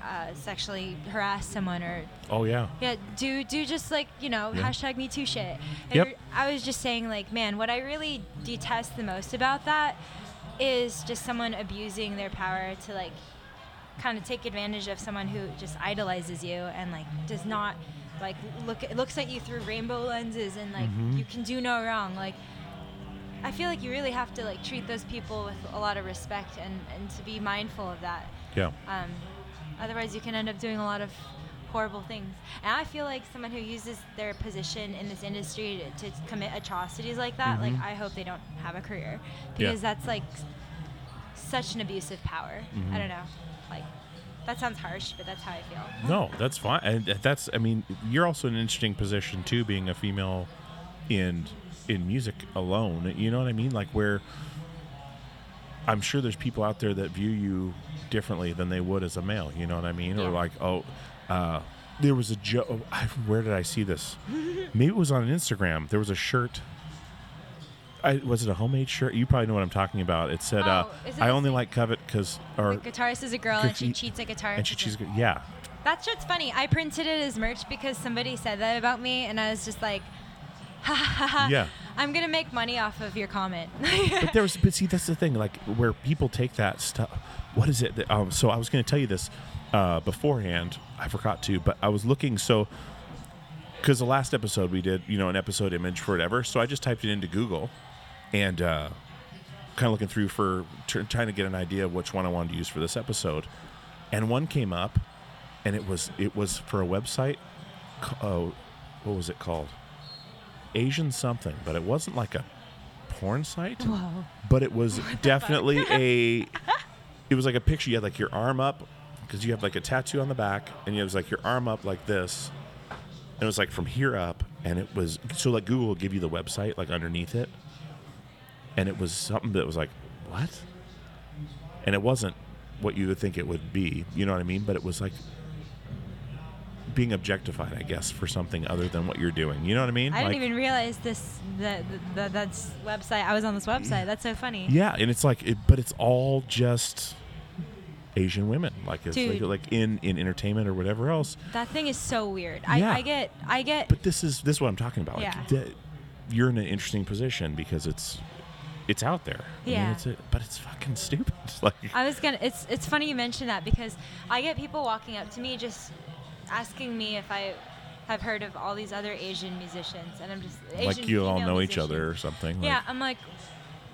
uh, sexually harass someone or Oh yeah. yeah do do just like you know Yeah. hashtag me too shit. And Yep. I was just saying like man, what I really detest the most about that is just someone abusing their power to like kind of take advantage of someone who just idolizes you and like does not like look looks at you through rainbow lenses and like Mhm. you can do no wrong like I feel like you really have to like treat those people with a lot of respect and, and to be mindful of that. Yeah. Um, otherwise, you can end up doing a lot of horrible things. And I feel like someone who uses their position in this industry to, to commit atrocities like that, like I hope they don't have a career Mm-hmm. Yeah. because that's like such an abusive power. Mm-hmm. I don't know. Like that sounds harsh, but that's how I feel. No, that's fine. And that's I mean, you're also in an interesting position too, being a female in in music alone. You know what I mean? Like where I'm sure there's people out there that view you differently than they would as a male. You know what I mean? Or like, oh, uh, there was a joke. Where did I see this? Maybe it was on Instagram. There was a shirt. I, was it a homemade shirt? You probably know what I'm talking about. It said, uh, Oh, is it "I only like covet because," our guitarist is a girl and she cheats at guitar. and she cheats. Yeah, That shit's funny. I printed it as merch because somebody said that about me, and I was just like. Yeah. I'm gonna make money off of your comment. but there's but see that's the thing like where people take that stuff what is it that, um, so i was going to tell you this uh, beforehand i forgot to but i was looking so because the last episode we did you know an episode image for whatever so i just typed it into google and uh, kind of looking through for tr- trying to get an idea of which one i wanted to use for this episode and one came up and it was it was for a website oh what was it called asian something but it wasn't like a porn site. Whoa. but it was definitely a it was like a picture. You had like your arm up because you have like a tattoo on the back and you have like your arm up like this. And it was like from here up and it was so like google will give you the website like underneath it. And it was something that was like what? And it wasn't what you would think it would be. You know what i mean? But it was like being objectified i guess for something other than what you're doing you know what i mean I didn't even realize this that that that's website. I was on this website. That's so funny. Yeah, and it's like, it, but it's all just Asian women, like it's like, Dude. like in in entertainment or whatever else. That thing is so weird. Yeah. I, I get I get But this is this is what I'm talking about. Like, Yeah. that- you're in an interesting position because it's it's out there. I mean, Yeah. it's a, but it's fucking stupid. Like I was gonna. It's it's funny you mention that because I get people walking up to me just asking me if I have heard of all these other Asian musicians, and I'm just Asian like you all know each other or something. Yeah, Like, I'm like,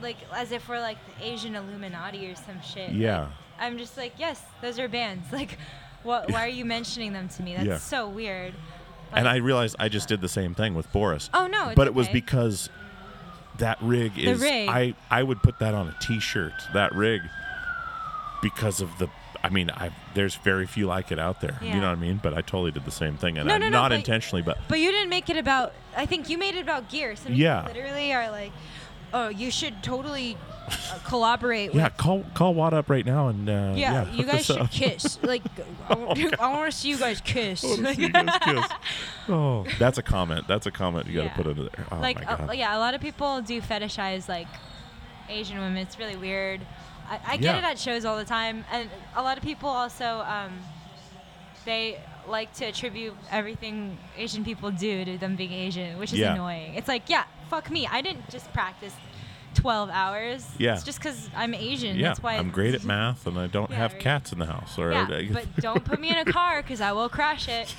like as if we're like the Asian Illuminati or some shit. Yeah. Like, I'm just like, yes, those are bands. Like, what? Why are you mentioning them to me? That's Yeah. so weird. and I realized I just did the same thing with Boris. Oh, no, it's but it was because that rig is rig. I I would put that on a T-shirt. That rig because of the. I mean, I there's very few like it out there. You know what I mean? But I totally did the same thing, and No, I, no, no, not but- intentionally, but But you didn't make it about. I think you made it about gear. Some Yeah. literally are like, oh, you should totally uh, collaborate yeah, call call Wata up right now and uh, Yeah, you guys should up. kiss. Like, I, want to see you guys kiss. I see you guys kiss. Oh, that's a comment. That's a comment you got to Yeah. put under there. Oh like, uh, yeah, a lot of people do fetishize like Asian women. It's really weird. I, I get Yeah. it at shows all the time, and a lot of people also um, they like to attribute everything Asian people do to them being Asian, which is Yeah. annoying. It's like, yeah, fuck me. I didn't just practice 12 hours. Yeah. It's just because I'm Asian. yeah, That's why I'm great at math, and I don't Yeah, have right. cats in the house. Or Yeah, but don't put me in a car because I will crash it.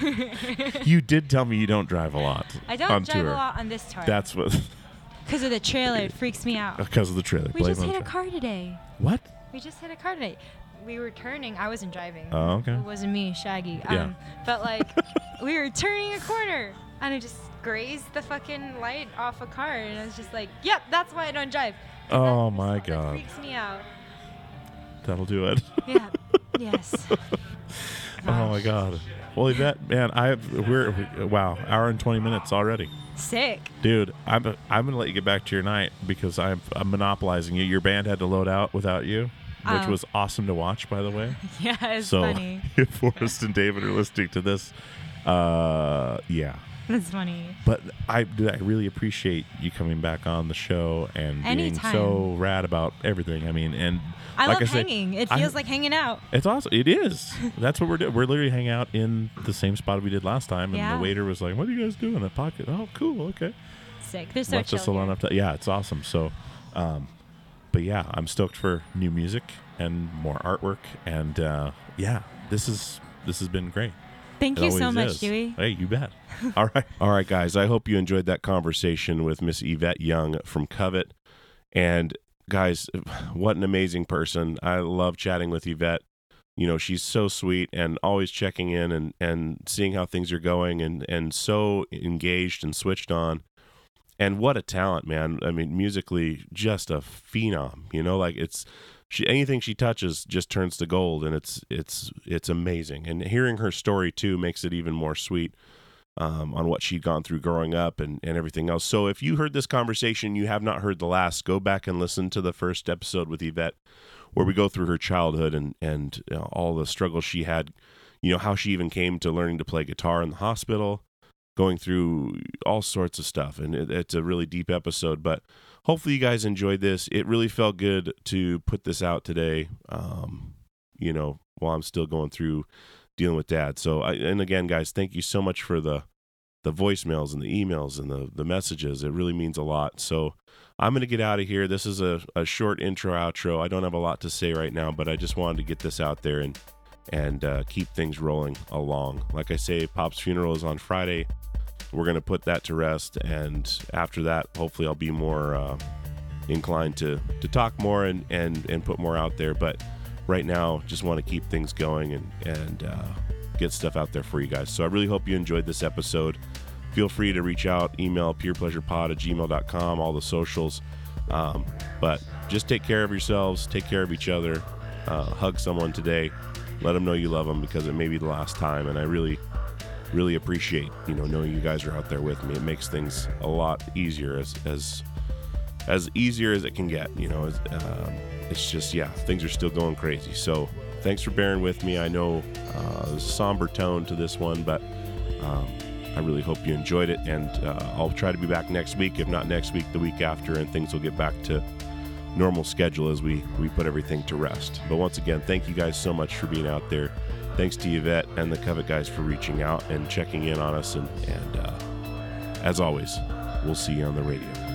you did tell me you don't drive a lot. I don't drive tour. a lot on this tour. That's what because of the trailer. It freaks me out. because of the trailer. We Blame just hit a car today. What? We just hit a car today. We were turning. I wasn't driving. Oh, okay. It wasn't me, Shaggy. Yeah. Um, but like, we were turning a corner, and I just grazed the fucking light off a car, and I was just like, "Yep, that's why I don't drive." Oh my God. freaks me out. That'll do it. Yeah. yes. oh my god. Well, Yvette, man, I we're wow, hour and twenty minutes already. Sick. Dude, I'm I'm gonna let you get back to your night because I'm I'm monopolizing you. Your band had to load out without you, which Oh. was awesome to watch, by the way. Yeah, it's so funny. if Forrest and David are listening to this, uh, yeah. That's funny. But I dude, I really appreciate you coming back on the show and being so rad about everything. I mean, and I like love I said, hanging. It I- feels like hanging out. It's awesome. It is. That's what we're doing. We're literally hanging out in the same spot we did last time, and Yeah. the waiter was like, "What are you guys doing? A pocket? Oh, cool. Okay." Sick. They're so Left chill us alone up to yeah, it's awesome. So, um, but yeah, I'm stoked for new music and more artwork, and uh, yeah, this is this has been great. Thank It you so much, is. Dewey. Hey, you bet. All right. All right, guys. I hope you enjoyed that conversation with Miss Yvette Young from Covet. And guys, what an amazing person! I love chatting with Yvette. you know, she's so sweet and always checking in and and seeing how things are going and and so engaged and switched on. And what a talent, man! I mean, musically, just a phenom. You know, like it's she anything she touches just turns to gold, and it's it's it's amazing. And hearing her story too makes it even more sweet um, on what she'd gone through growing up and, and everything else. So if you heard this conversation, you have not heard the last, go back and listen to the first episode with Yvette, where we go through her childhood and and you know, all the struggles she had. You know how she even came to learning to play guitar in the hospital, going through all sorts of stuff, and it, it's a really deep episode. But hopefully you guys enjoyed this. It really felt good to put this out today. Um, you know, while I'm still going through dealing with dad. So, I, and again, guys, thank you so much for the the voicemails and the emails and the the messages. It really means a lot. So, I'm going to get out of here. This is a, a short intro outro. I don't have a lot to say right now, but I just wanted to get this out there and and uh, keep things rolling along. Like I say, Pop's funeral is on Friday. We're going to put that to rest, and after that, hopefully, I'll be more uh, inclined to to talk more and and and put more out there. But right now, just want to keep things going and and uh, get stuff out there for you guys. So I really hope you enjoyed this episode. Feel free to reach out, email purepleasurepod at gmail.com, all the socials. Um, but just take care of yourselves, take care of each other, uh, hug someone today, let them know you love them because it may be the last time. And I really, really appreciate you know knowing you guys are out there with me. It makes things a lot easier as as as easier as it can get. You know, as, um, it's just yeah, things are still going crazy. So thanks for bearing with me. I know uh, there's a somber tone to this one, but um, I really hope you enjoyed it. And uh, I'll try to be back next week, if not next week, the week after, and things will get back to normal schedule as we we put everything to rest. But once again, thank you guys so much for being out there. Thanks to Yvette and the Covet guys for reaching out and checking in on us. And, and uh, as always, we'll see you on the radio.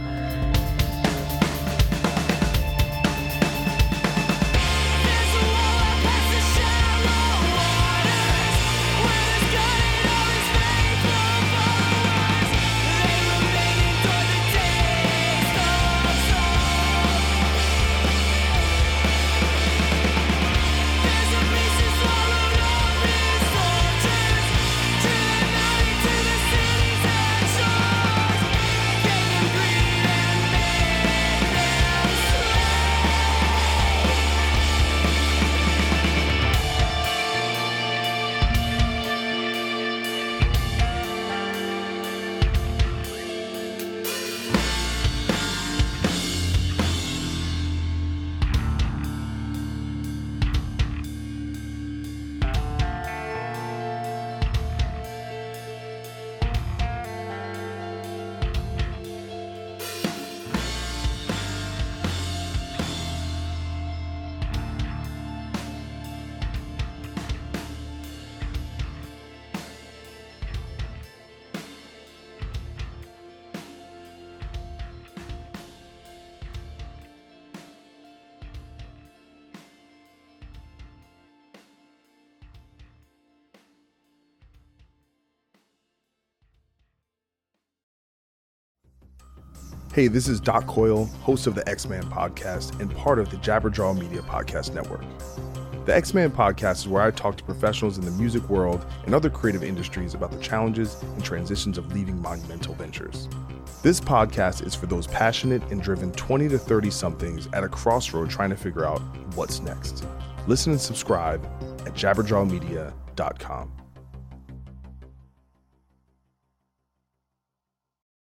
Hey, this is Doc Coyle, host of the Ex Man podcast and part of the Jabberjaw Media Podcast Network. The Ex Man podcast is where I talk to professionals in the music world and other creative industries about the challenges and transitions of leading monumental ventures. This podcast is for those passionate and driven 20 to 30 somethings at a crossroad trying to figure out what's next. Listen and subscribe at jabberjawmedia.com.